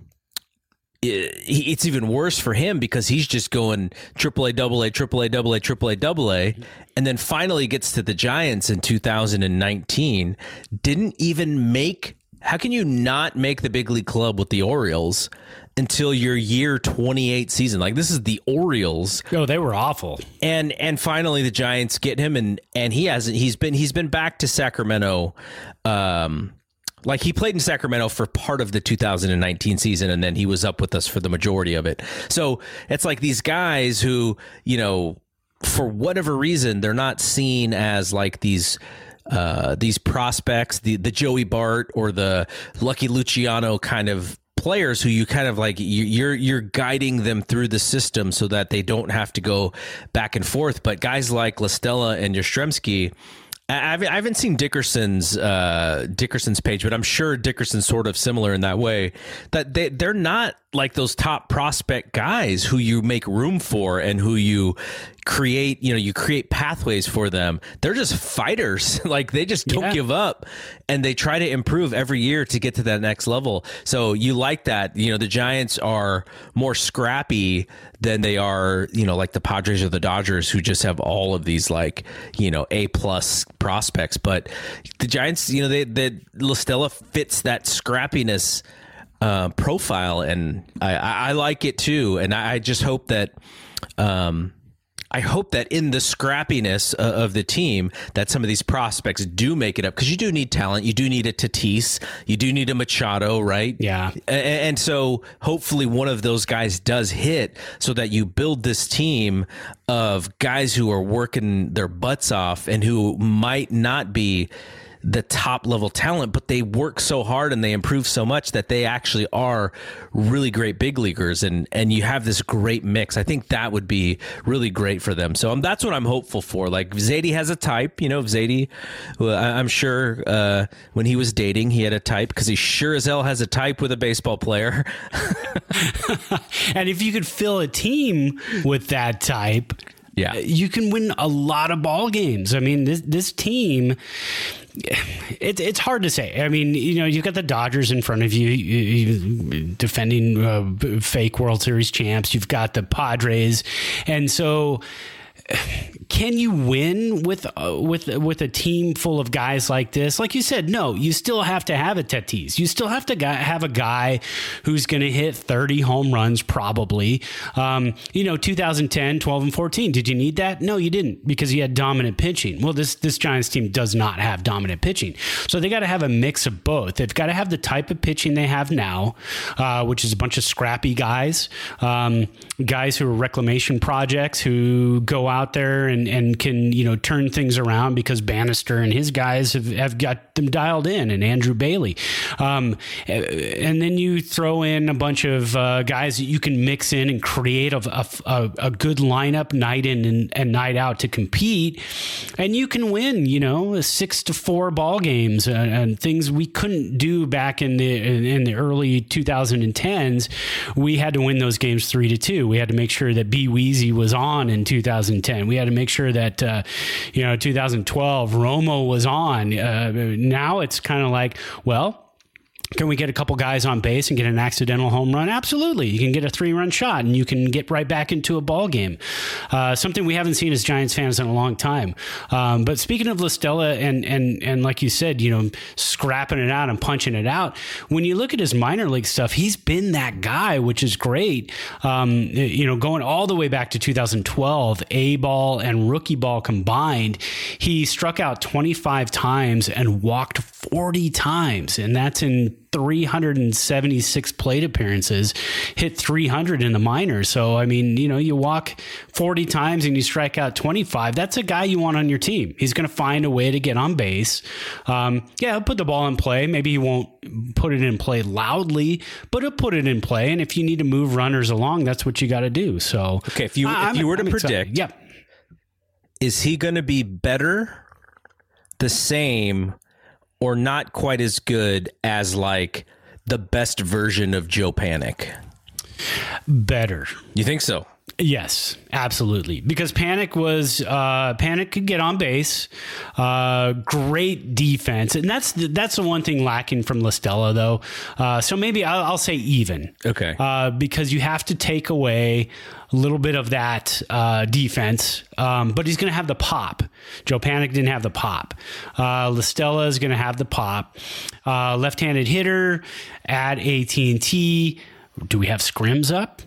it's even worse for him because he's just going AAA, double A, triple A, double A, triple A, double A, and then finally gets to the Giants in 2019. Didn't even make. How can you not make the big league club with the Orioles until your year 28 season? Like this is the Orioles. Oh, they were awful. And and finally the Giants get him, and and he hasn't. He's been he's been back to Sacramento. Um, like he played in Sacramento for part of the 2019 season and then he was up with us for the majority of it. So it's like these guys who, you know, for whatever reason, they're not seen as like these uh, these prospects, the the Joey Bart or the Lucky Luciano kind of players who you kind of like you're you're guiding them through the system so that they don't have to go back and forth. But guys like La Stella and Yastrzemski I haven't seen Dickerson's uh, Dickerson's page, but I'm sure Dickerson's sort of similar in that way. That they they're not like those top prospect guys who you make room for and who you create you know you create pathways for them. They're just fighters. Like they just don't yeah. give up and they try to improve every year to get to that next level. So you like that. You know the giants are more scrappy than they are you know like the padres or the dodgers who just have all of these like you know a plus prospects. But the giants you know they the La Stella fits that scrappiness uh, profile, and I, I, like it too. And I, just hope that. Um, I hope that in the scrappiness of the team, that some of these prospects do make it up because you do need talent. You do need a Tatis. You do need a Machado, right? Yeah. And, so hopefully one of those guys does hit so that you build this team of guys who are working their butts off and who might not be the top level talent, but they work so hard and they improve so much that they actually are really great big leaguers. And, and you have this great mix. I think that would be really great for them. So um, that's what I'm hopeful for. Like Zaidi has a type, you know, Zaidi, well, I'm sure uh, when he was dating, he had a type because he sure as hell has a type with a baseball player. and if you could fill a team with that type, yeah. You can win a lot of ball games. I mean, this this team it, it's hard to say. I mean, you know, you've got the Dodgers in front of you, you defending uh, fake World Series champs. You've got the Padres, and so can you win with uh, with with a team full of guys like this? Like you said, no, you still have to have a Tatis. You still have to have a guy who's going to hit 30 home runs probably. Um, you know, 2010, 12 and 14. Did you need that? No, you didn't because you had dominant pitching. Well, this this Giants team does not have dominant pitching. So they got to have a mix of both. They've got to have the type of pitching they have now, uh, which is a bunch of scrappy guys, um, guys who are reclamation projects who go out out there and, and can, you know, turn things around because Bannister and his guys have, have got them dialed in and Andrew Bailey. Um, and then you throw in a bunch of uh, guys that you can mix in and create a, a, a good lineup night in and, and, night out to compete. And you can win, you know, six to four ball games uh, and things we couldn't do back in the, in, in the early 2010s. We had to win those games three to two. We had to make sure that B Weezy was on in 2010. 2010. We had to make sure that, uh, you know, 2012, Romo was on. Uh, now it's kind of like, well, can we get a couple guys on base and get an accidental home run? Absolutely. You can get a three run shot and you can get right back into a ball game. Uh, something we haven't seen as Giants fans in a long time. Um, but speaking of La Stella and, and, and like you said, you know, scrapping it out and punching it out, when you look at his minor league stuff, he's been that guy, which is great. Um, you know, going all the way back to 2012, A ball and rookie ball combined, he struck out 25 times and walked 40 times. And that's in 376 plate appearances, hit 300 in the minors. So, I mean, you know, you walk 40 times and you strike out 25. That's a guy you want on your team. He's going to find a way to get on base. Um, yeah, he'll put the ball in play. Maybe he won't put it in play loudly, but he'll put it in play. And if you need to move runners along, that's what you got to do. So, okay, if you, if you were to I'm predict, yep. is he going to be better, the same, or not quite as good as like the best version of Joe Panik? Better. You think so? Yes, absolutely. Because Panik was uh, Panik could get on base, uh, great defense, and that's the, that's the one thing lacking from La Stella though. Uh, so maybe I'll, I'll, say even. Okay. Uh, because you have to take away a little bit of that uh, defense, um, but he's going to have the pop. Joe Panik didn't have the pop. Uh, La is going to have the pop. Uh, left-handed hitter at AT and T. Do we have scrims up?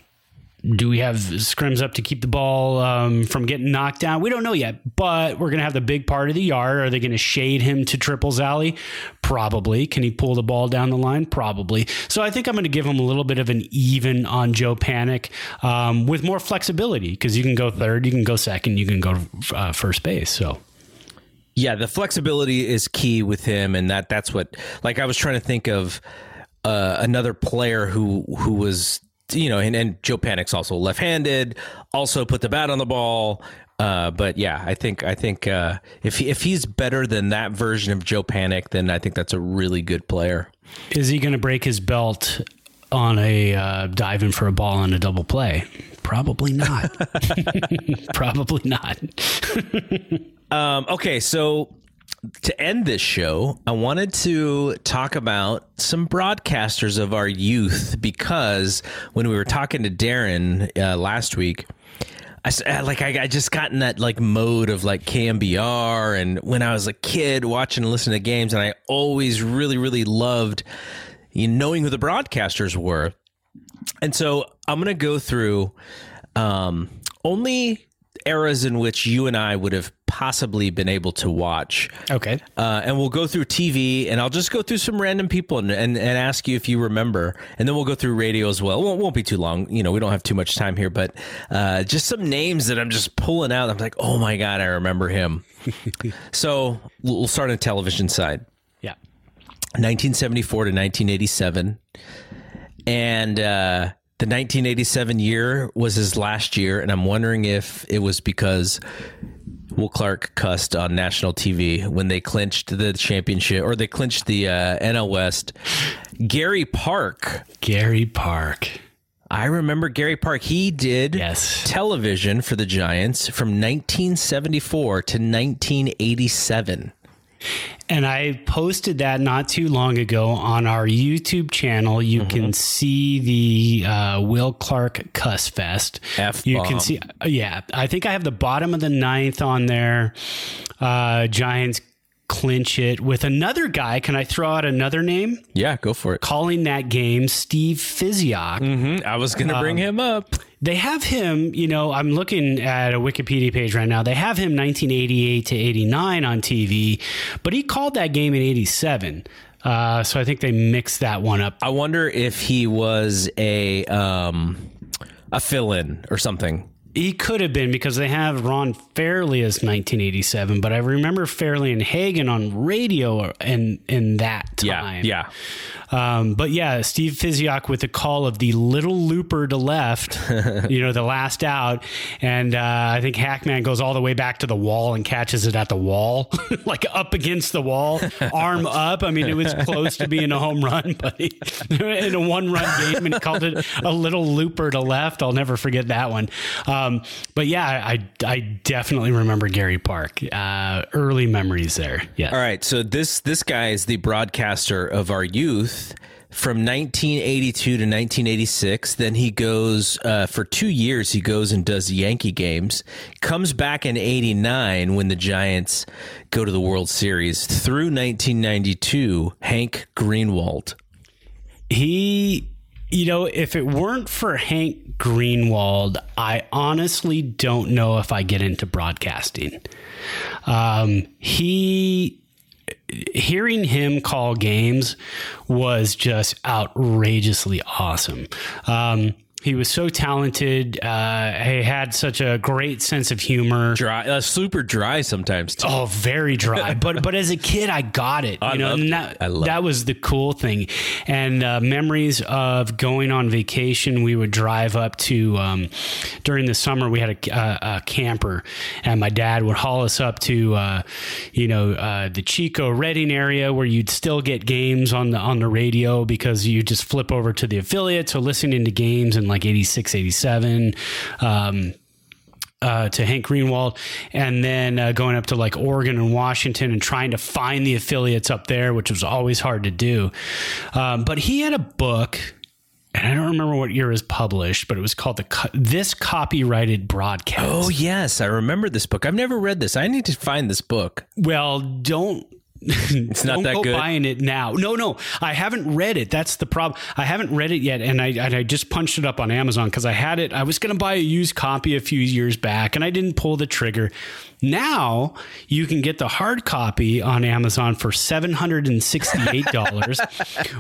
Do we have scrims up to keep the ball um, from getting knocked down? We don't know yet, but we're going to have the big part of the yard. Are they going to shade him to triples alley? Probably. Can he pull the ball down the line? Probably. So I think I'm going to give him a little bit of an even on Joe Panik um, with more flexibility because you can go third, you can go second, you can go uh, first base. So. Yeah, the flexibility is key with him, and that that's what like I was trying to think of uh, another player who who was you know, and, and Joe Panik's also left-handed, also put the bat on the ball. Uh, but yeah, I think I think uh, if he, if he's better than that version of Joe Panik, then I think that's a really good player. Is he going to break his belt on a uh, diving for a ball on a double play? Probably not. Probably not. um, okay, so to end this show, I wanted to talk about some broadcasters of our youth because when we were talking to Darren uh, last week, I like I, I just got in that like mode of like KNBR and when I was a kid watching and listening to games, and I always really really loved you know, knowing who the broadcasters were, and so I'm gonna go through um, only eras in which you and I would have possibly been able to watch. Okay. Uh, and we'll go through TV, and I'll just go through some random people and, and, and, ask you if you remember. And then we'll go through radio as well. It won't, won't be too long. You know, we don't have too much time here, but uh, just some names that I'm just pulling out. I'm like, oh my God, I remember him. so we'll start on the television side. Yeah. 1974 to 1987. And, uh, the 1987 year was his last year, and I'm wondering if it was because Will Clark cussed on national TV when they clinched the championship or they clinched the uh, NL West. Gary Park. Gary Park. I remember Gary Park. He did yes. television for the Giants from 1974 to 1987. And I posted that not too long ago on our YouTube channel. You mm-hmm. can see the uh, Will Clark Cuss Fest. F-bomb. You can see, yeah. I think I have the bottom of the ninth on there. Uh, Giants clinch it with another guy. Can I throw out another name? Yeah, go for it. Calling that game, Steve Physioc. Mm-hmm. I was going to bring um, him up. They have him, you know, I'm looking at a Wikipedia page right now. They have him 1988 to 89 on TV, but he called that game in 87. Uh, so I think they mixed that one up. I wonder if he was a um, a fill in or something. He could have been because they have Ron Fairly as 1987, but I remember Fairly and Hagin on radio in in that time. Yeah, yeah. Um, but yeah, Steve Physioc with the call of the little looper to left, you know, the last out, and uh, I think Hackman goes all the way back to the wall and catches it at the wall, like up against the wall, arm up. I mean, it was close to being a home run, but he, in a one-run game, and he called it a little looper to left. I'll never forget that one. Um, but yeah, I I definitely remember Gary Park. Uh, early memories there. Yeah. All right, so this this guy is the broadcaster of our youth from 1982 to 1986. Then he goes uh, for two years. He goes and does Yankee games. Comes back in '89 when the Giants go to the World Series. Through 1992, Hank Greenwald. He, you know, if it weren't for Hank Greenwald, I honestly don't know if I get into broadcasting. Um, he hearing him call games was just outrageously awesome. Um, he was so talented. Uh, he had such a great sense of humor. Dry, uh, super dry sometimes. Too. Oh, very dry. but but as a kid, I got it. I you know, that, I that was the cool thing. And uh, memories of going on vacation. We would drive up to um, during the summer. We had a, a, a, camper, and my dad would haul us up to uh, you know uh, the Chico Redding area where you'd still get games on the on the radio because you just flip over to the affiliate. So listening to games and like 86, 87. Um, uh, to Hank Greenwald, and then uh, going up to like Oregon and Washington and trying to find the affiliates up there, which was always hard to do. Um, but he had a book, and I don't remember what year it was published, but it was called the Co- This Copyrighted Broadcast. Oh yes, I remember this book. I've never read this. I need to find this book. Well, don't it's not Don't that go good. Buying it now? No, no, I haven't read it. That's the problem. I haven't read it yet, and I and I just punched it up on Amazon because I had it. I was going to buy a used copy a few years back, and I didn't pull the trigger. Now you can get the hard copy on Amazon for seven hundred and sixty-eight dollars,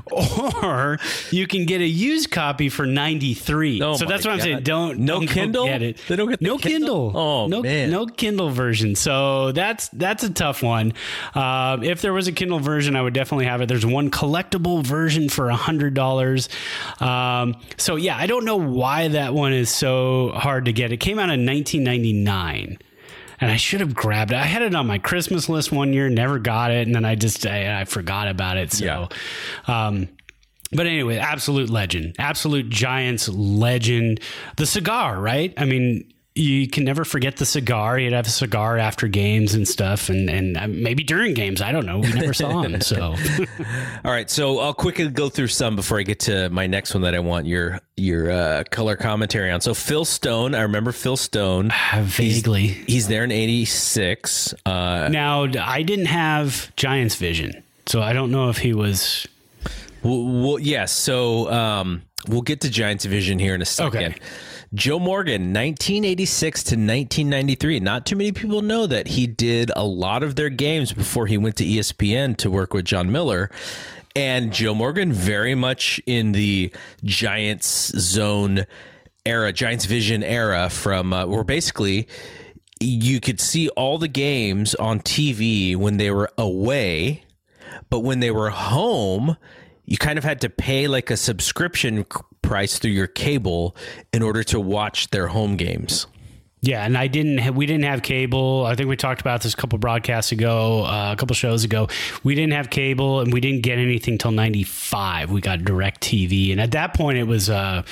or you can get a used copy for ninety-three. Oh so that's what I'm saying. Don't No don't Kindle? Get it. They don't get the no Kindle? Kindle. Oh, no, man. no Kindle version. So that's that's a tough one. Um, if there was a Kindle version, I would definitely have it. There's one collectible version for a hundred dollars. Um, so yeah, I don't know why that one is so hard to get. It came out in 1999 and I should have grabbed it. I had it on my Christmas list one year, never got it, and then I just I, I forgot about it. So, Yeah. um, but anyway, absolute legend, absolute Giants legend. The cigar, right? I mean. You can never forget the cigar. He'd have a cigar after games and stuff, and and uh, maybe during games. I don't know. We never saw him, so All right, so I'll quickly go through some before I get to my next one that I want your your uh, color commentary on. So Phil Stone, I remember Phil Stone. vaguely. He's there in '86. Uh, Now, I didn't have Giants vision, so I don't know if he was. Well, well, yes. So um, we'll get to Giants Vision here in a second. Okay. Joe Morgan, 1986 to 1993. Not too many people know that he did a lot of their games before he went to ESPN to work with Jon Miller. And Joe Morgan, very much in the Giants zone era, Giants Vision era, from uh, where basically you could see all the games on TV when they were away but when they were home, you kind of had to pay like a subscription price through your cable in order to watch their home games. Yeah, and I didn't. We didn't have cable. I think we talked about this a couple broadcasts ago, uh, a couple shows ago. We didn't have cable, and we didn't get anything till '95. We got Direct TV, and at that point, it was. Uh,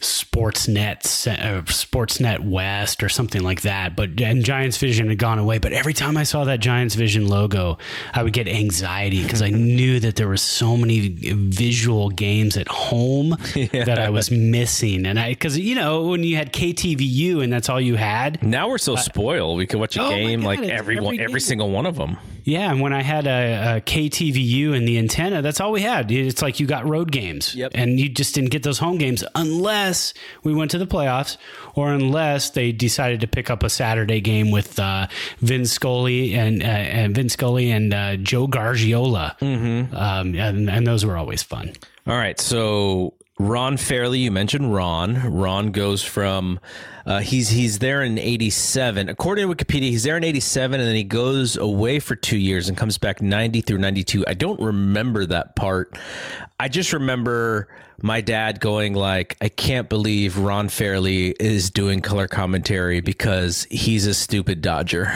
Sportsnet, uh, Sportsnet West, or something like that. But and Giants Vision had gone away. But every time I saw that Giants Vision logo, I would get anxiety because I knew that there were so many visual games at home that I was missing. And I, because you know, when you had KTVU and that's all you had, Now we're so spoiled; we can watch a Oh game God, like every one, every every single one of them. Yeah, and when I had a, a KTVU and the antenna, that's all we had. It's like you got road games, Yep. and you just didn't get those home games unless we went to the playoffs, or unless they decided to pick up a Saturday game with uh, Vin Scully and uh, and Vin Scully and uh, Joe Garagiola, mm-hmm. um, and, and those were always fun. All right, so Ron Fairly, you mentioned Ron. Ron goes from uh, he's he's there in '87. According to Wikipedia, he's there in '87, and then he goes away for two years and comes back '90 through '92. I don't remember that part. I just remember my dad going like, "I can't believe Ron Fairly is doing color commentary because he's a stupid Dodger."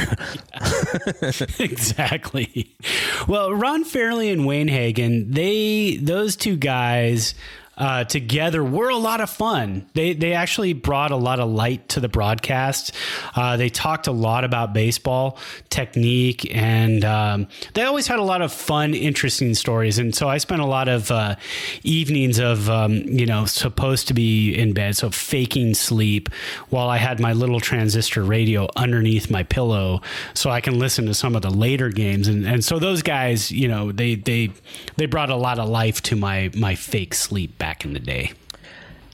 exactly. Well, Ron Fairly and Wayne Hagin, they those two guys uh, together were a lot of fun. They they actually brought a lot of light to the broadcast. Uh, they talked a lot about baseball technique, and um, they always had a lot of fun, interesting stories. And so I spent a lot of uh, evenings of um, you know supposed to be in bed, so faking sleep, while I had my little transistor radio underneath my pillow, so I can listen to some of the later games. And and so those guys, you know, they they they brought a lot of life to my my fake sleep back in the day.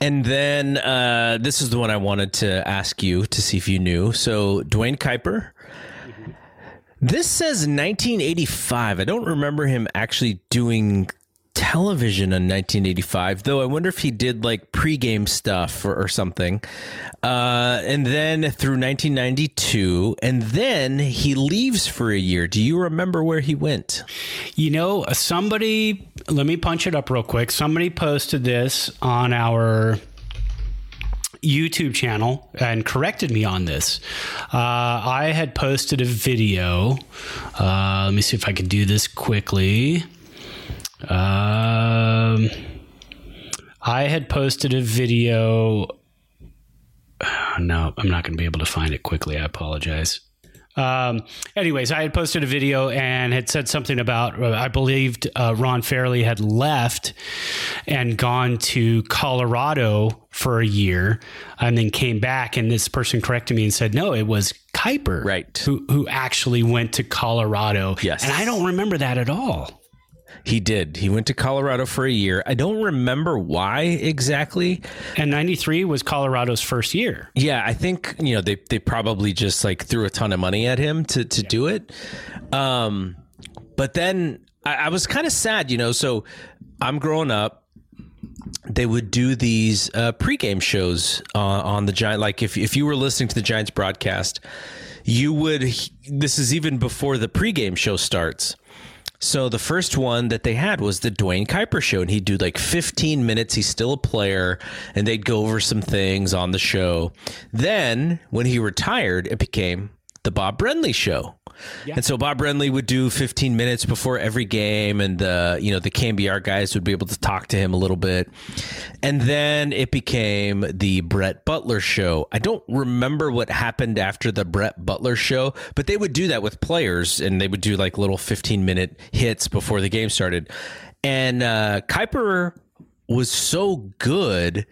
And then uh, this is the one I wanted to ask you to see if you knew. So Duane Kuiper. This says 1985. I don't remember him actually doing television in 1985, though. I wonder if he did like pregame stuff or, or something. Uh, and then through 1992, and then he leaves for a year. Do you remember where he went? You know, somebody, let me punch it up real quick. Somebody posted this on our YouTube channel and corrected me on this. Uh, I had posted a video. Uh, let me see if I can do this quickly. Um, I had posted a video. No, I'm not going to be able to find it quickly. I apologize. Um, anyways, I had posted a video and had said something about uh, I believed uh, Ron Fairly had left and gone to Colorado for a year and then came back. And this person corrected me and said, no, it was Kuiper, Right. who who actually went to Colorado. Yes. and I don't remember that at all. He did. He went to Colorado for a year. I don't remember why exactly. And '93 was Colorado's first year. Yeah, I think you know they they probably just like threw a ton of money at him to to do it. Um, but then I, I was kind of sad, you know. So I'm growing up. They would do these uh, pregame shows uh, on the Giant. Like if if you were listening to the Giants broadcast, you would. This is even before the pregame show starts. So the first one that they had was the Duane Kuiper show, and he'd do like 15 minutes. He's still a player, and they'd go over some things on the show. Then when he retired, it became the Bob Brenly show. And so Bob Brenly would do 15 minutes before every game, and the you know the KNBR guys would be able to talk to him a little bit. And then it became the Brett Butler show. I don't remember what happened after the Brett Butler show, but they would do that with players, and they would do like little 15 minute hits before the game started. And uh, Kuiper was so good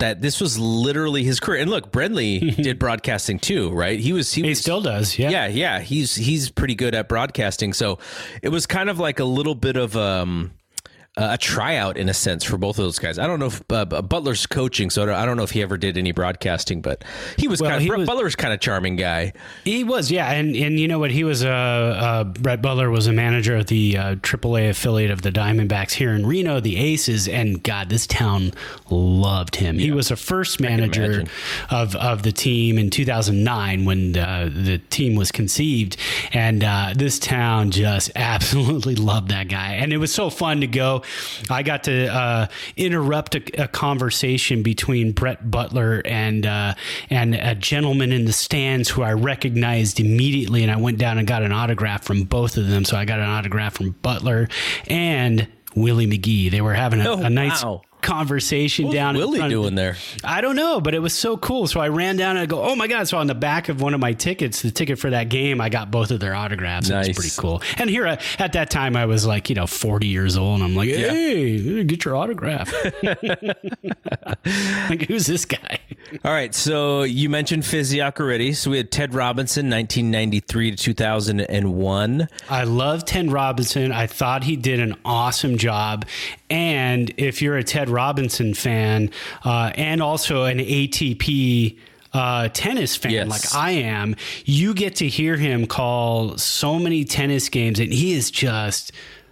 that this was literally his career. And look, Brenly did broadcasting too, right? He was he, He was, still does. Yeah. yeah, yeah. He's he's pretty good at broadcasting. So it was kind of like a little bit of um a tryout in a sense for both of those guys. I don't know if uh, Butler's coaching, so I don't, know if he ever did any broadcasting, but he was Well, kind of Brett was- Butler's kind of charming guy. He was, yeah, and and you know what? He was a uh, uh, Brett Butler was a manager of the uh, AAA affiliate of the Diamondbacks here in Reno, the Aces, and God, this town loved him. He was a first manager of of the team in 2009 when uh, the team was conceived, and uh, this town just absolutely loved that guy, and it was so fun to go. I got to uh, interrupt a, a conversation between Brett Butler and uh, and a gentleman in the stands who I recognized immediately, and I went down and got an autograph from both of them. So I got an autograph from Butler and Willie McGee. They were having a, Oh, a nice wow. Conversation What's down. Willie doing there? I don't know, but it was so cool. So I ran down and I go, oh my God. So on the back of one of my tickets, the ticket for that game, I got both of their autographs. It Nice. was pretty cool. And here uh, at that time, I was like, you know, 40 years old. And I'm like, hey, get your autograph. like, who's this guy? All right, so you mentioned Physioc already. So we had Ted Robinson, 1993 to 2001. I love Ted Robinson. I thought he did an awesome job. And if you're a Ted Robinson fan uh, and also an ATP uh, tennis fan Yes. like I am, you get to hear him call so many tennis games, and he is just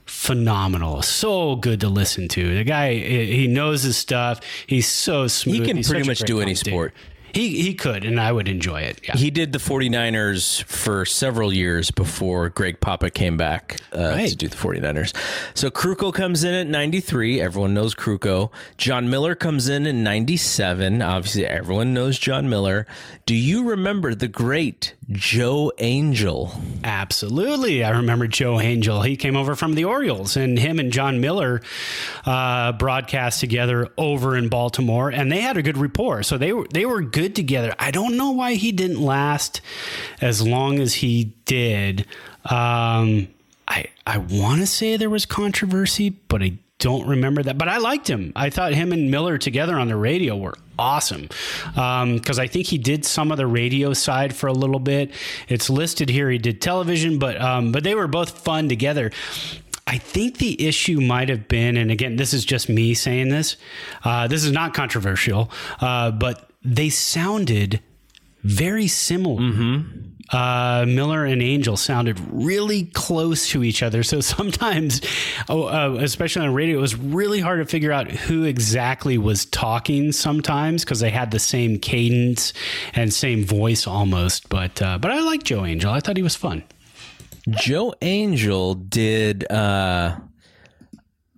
phenomenal. So good to listen to. The guy, he knows his stuff. He's so smooth. He can He's pretty much do any sport. He he could, and I would enjoy it. Yeah. He did the 49ers for several years before Greg Papa came back uh, Right. to do the 49ers. So Krukow comes in at 93. Everyone knows Krukow. Jon Miller comes in in 97. Obviously, everyone knows Jon Miller. Do you remember the great Joe Angel? Absolutely. I remember Joe Angel. He came over from the Orioles, and him and Jon Miller uh, broadcast together over in Baltimore, and they had a good rapport. So they were they were good together. I don't know why he didn't last as long as he did. Um, I I want to say there was controversy, but I don't remember that. But I liked him. I thought him and Miller together on the radio were awesome because I think he did some of the radio side for a little bit. It's listed here he did television, but um, but they were both fun together. I think the issue might have been, and again, this is just me saying this. Uh, this is not controversial, uh, but they sounded very similar. Uh, Miller and Angel sounded really close to each other. So sometimes, oh, uh, especially on radio, it was really hard to figure out who exactly was talking sometimes because they had the same cadence and same voice almost. But uh, but I like Joe Angel. I thought he was fun. Joe Angel did uh,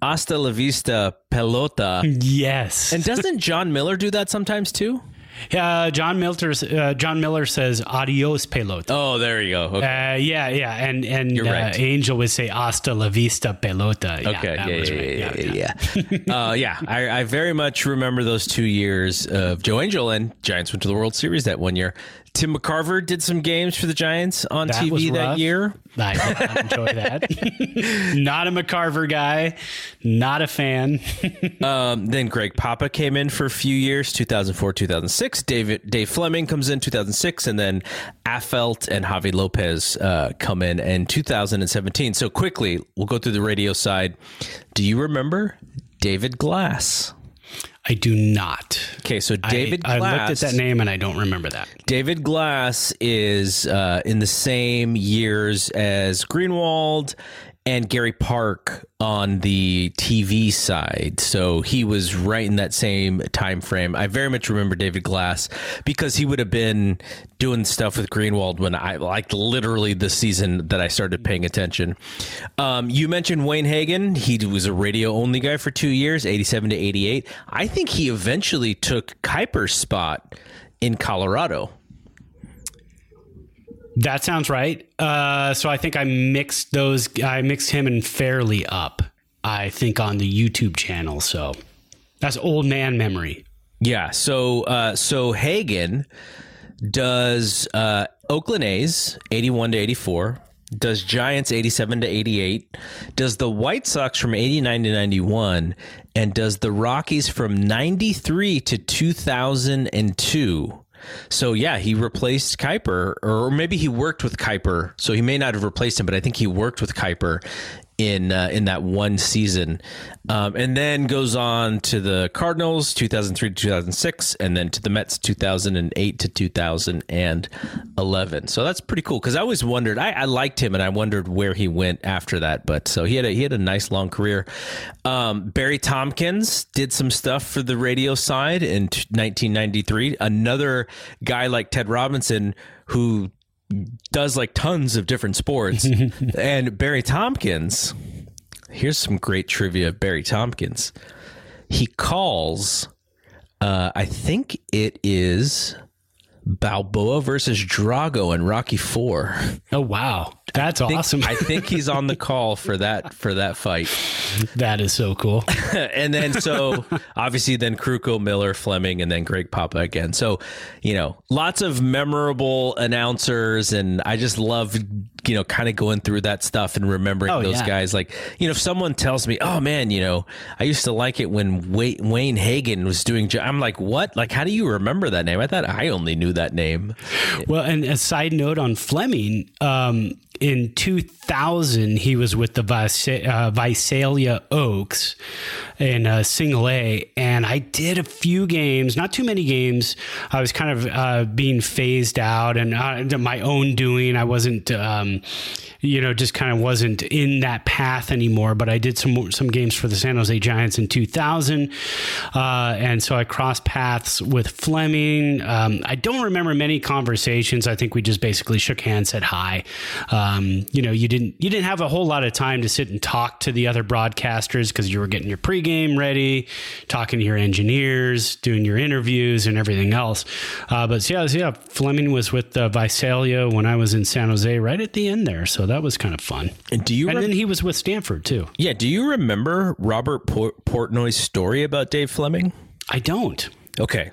Hasta la Vista Pelota. Yes. And doesn't Jon Miller do that sometimes too? Uh, Jon Miller. Uh, Jon Miller says "Adios, pelota." Oh, there you go. Okay. Uh, yeah, yeah, and and uh, right. Angel would say "Hasta la vista, pelota." Yeah, Okay, yeah, yeah, right. yeah, yeah, yeah. uh, yeah, I, I very much remember those two years of Joe Angel and Giants went to the World Series that one year. Tim McCarver did some games for the Giants on That TV that year. I did not enjoy that. not a McCarver guy, not a fan. Um, then Greg Papa came in for a few years, 2004, 2006. David Dave Fleming comes in 2006, and then Affeldt and Javi Lopez uh, come in in 2017. So quickly, we'll go through the radio side. Do you remember David Glass? I do not. Okay, so David I, Glass. I looked at that name and I don't remember that. David Glass is uh, in the same years as Greenwald and Gary Park on the TV side. So he was right in that same time frame. I very much remember David Glass because he would have been doing stuff with Greenwald when I like literally the season that I started paying attention. Um, you mentioned Wayne Hagin. He was a radio only guy for two years, 87 to 88. I think he eventually took Kuiper's spot in Colorado. That sounds right. Uh, so I think I mixed those. I mixed him and Fairly up. I think on the YouTube channel. So that's old man memory. Yeah. So uh, so Hagin does uh, Oakland A's eighty one to eighty four. Does Giants 87 to 88, does the White Sox from 89 to 91, and does the Rockies from 93 to 2002. So yeah, he replaced Kuiper, or maybe he worked with Kuiper. So he may not have replaced him, but I think he worked with Kuiper in uh, in that one season, um, and then goes on to the Cardinals 2003 to 2006, and then to the Mets 2008 to 2011. So that's pretty cool because I always wondered. I, I, liked him, and I wondered where he went after that. But so he had a, he had a nice long career. Um, Barry Tompkins did some stuff for the radio side in 1993. Another guy like Ted Robinson who does like tons of different sports. and Barry Tompkins, here's some great trivia of Barry Tompkins. He calls, uh, I think it is Balboa versus Drago in Rocky Four. Oh wow, that's I think, awesome! I think he's on the call for that for that fight. That is so cool. and then so obviously then Krukow, Miller, Fleming, and then Greg Papa again. So you know, lots of memorable announcers, and I just love you know kind of going through that stuff and remembering oh, those yeah. guys. Like you know, if someone tells me, "Oh man, you know, I used to like it when Wayne Hagin was doing," I'm like, "What? Like, how do you remember that name? I thought I only knew that name." Well, and a side note on Fleming. Um, in 2000, he was with the Vis- uh, Visalia Oaks in uh, single A. And I did a few games, not too many games. I was kind of uh, being phased out and uh, my own doing. I wasn't, um, you know, just kind of wasn't in that path anymore. But I did some some games for the San Jose Giants in 2000, uh, and so I crossed paths with Fleming. Um, I don't remember many conversations. I think we just basically shook hands, said hi. Um, you know, you didn't you didn't have a whole lot of time to sit and talk to the other broadcasters because you were getting your pregame ready, talking to your engineers, doing your interviews, and everything else. Uh, but yeah, yeah, Fleming was with uh, Visalia when I was in San Jose, right at the end there. So that was kind of fun. And do you? And rem- then he was with Stanford too. Yeah. Do you remember Robert Port- Portnoy's story about Dave Fleming? I don't. Okay.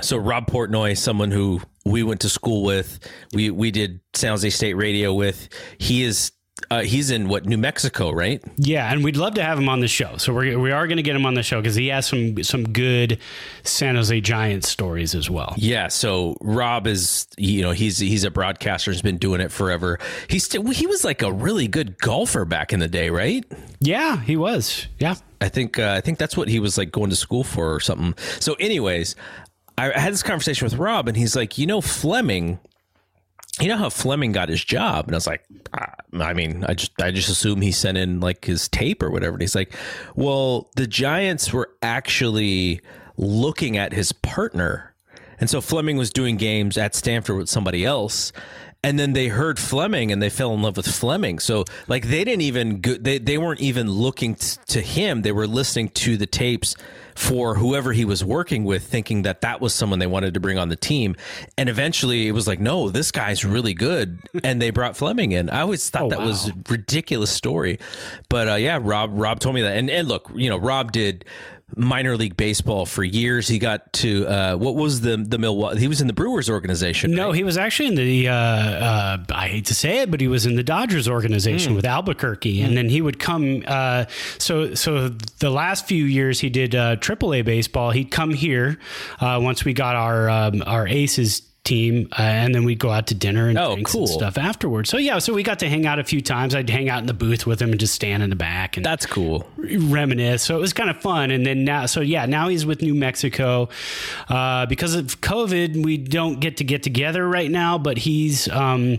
So Rob Portnoy, someone who we went to school with, we we did San Jose State radio with. He is uh, he's in what New Mexico, right? Yeah, and we'd love to have him on the show. So we're we are going to get him on the show because he has some some good San Jose Giants stories as well. Yeah. So Rob is you know he's he's a broadcaster. He's been doing it forever. He's still, he was like a really good golfer back in the day, right? Yeah, he was. Yeah. I think uh, I think that's what he was like going to school for or something. So, anyways, I had this conversation with Rob, and he's like, you know, Fleming you know how Fleming got his job? And I was like, ah, I mean, I just I just assume he sent in like his tape or whatever. And he's like, well, the Giants were actually looking at his partner. And so Fleming was doing games at Stanford with somebody else. And then they heard Fleming and they fell in love with Fleming. So like they didn't even go, they they weren't even looking t- to him. They were listening to the tapes for whoever he was working with, thinking that that was someone they wanted to bring on the team. And eventually it was like, no, this guy's really good. And they brought Fleming in. I always thought oh, that wow. was a ridiculous story. But uh, yeah, Rob, Rob told me that. And, and look, you know, Rob did minor league baseball for years. He got to uh, what was the the Milwaukee? He was in the Brewers organization. No, right? he was actually in the. Uh, uh, I hate to say it, but he was in the Dodgers organization mm. with Albuquerque, mm. and then he would come. Uh, so so the last few years he did AAA uh, baseball. He'd come here uh, once we got our um, our aces team, uh, and then we'd go out to dinner and Oh, cool. and stuff afterwards. So yeah, so we got to hang out a few times. I'd hang out in the booth with him and just stand in the back and That's cool. reminisce. So it was kind of fun. And then now, so yeah, now he's with New Mexico. Uh, because of COVID, we don't get to get together right now, but he's, um,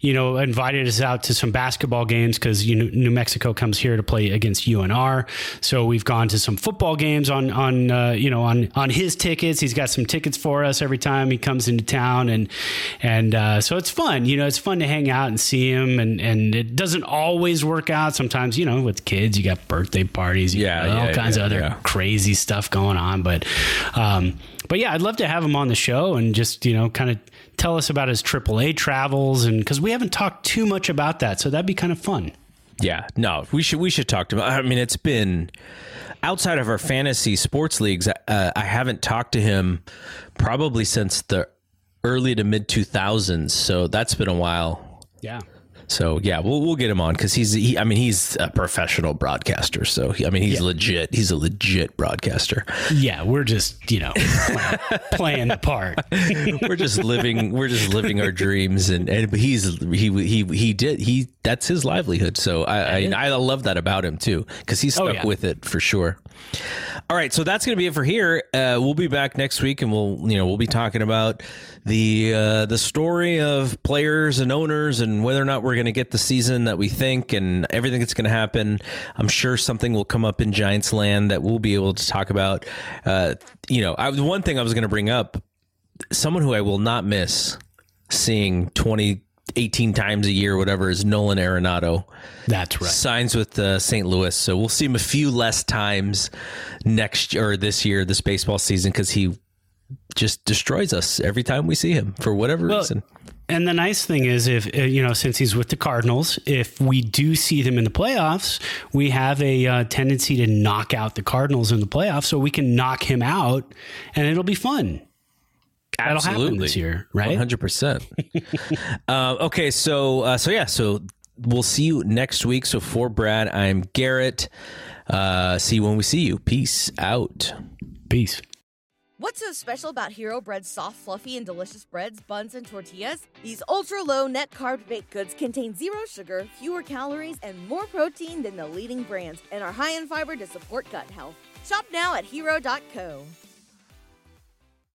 you know, invited us out to some basketball games because you know, New Mexico comes here to play against UNR. So we've gone to some football games on, on, uh, you know, on, on his tickets. He's got some tickets for us every time he comes into town. And, and, uh, so it's fun, you know, it's fun to hang out and see him. And, and it doesn't always work out. Sometimes, you know, with kids, you got birthday parties, you Yeah, got all yeah, kinds yeah, of other yeah. crazy stuff going on. But, um, but yeah, I'd love to have him on the show and just, you know, kind of tell us about his AAA travels. And because we haven't talked too much about that. So that'd be kind of fun. Yeah, no, we should we should talk to him. I mean, it's been outside of our fantasy sports leagues. Uh, I haven't talked to him probably since the early to mid two thousands. So that's been a while. Yeah. So yeah, we'll we'll get him on because he's he, I mean he's a professional broadcaster. So he, I mean he's legit. He's a legit broadcaster. Yeah. We're just, you know, playing, playing the part. we're just living we're just living our dreams and and but he's he he he did he that's his livelihood so i i, I love that about him too because he's oh, stuck Oh, yeah. with it for sure all right so that's gonna be it for here. Uh we'll be back next week and we'll you know we'll be talking about the uh the story of players and owners and whether or not we're gonna get the season that we think and everything that's gonna happen. I'm sure something will come up in giants land that we'll be able to talk about. Uh you know I, one thing i was gonna bring up someone who I will not miss seeing 20, 18 times a year, whatever, is Nolan Arenado. That's right. Signs with uh, St. Louis. So we'll see him a few less times next or this year, this baseball season, because he just destroys us every time we see him for whatever Well, reason. And the nice thing is, if uh, you know, since he's with the Cardinals, if we do see them in the playoffs, we have a uh, tendency to knock out the Cardinals in the playoffs, so we can knock him out, and it'll be fun. That'll happen this year, right? 100%. uh, okay, so uh, so yeah, so we'll see you next week. So for Brad, I'm Garrett. Uh, see you when we see you. Peace out. Peace. What's so special about Hero Bread's soft, fluffy, and delicious breads, buns, and tortillas? These ultra low net carb baked goods contain zero sugar, fewer calories, and more protein than the leading brands, and are high in fiber to support gut health. Shop now at hero.co.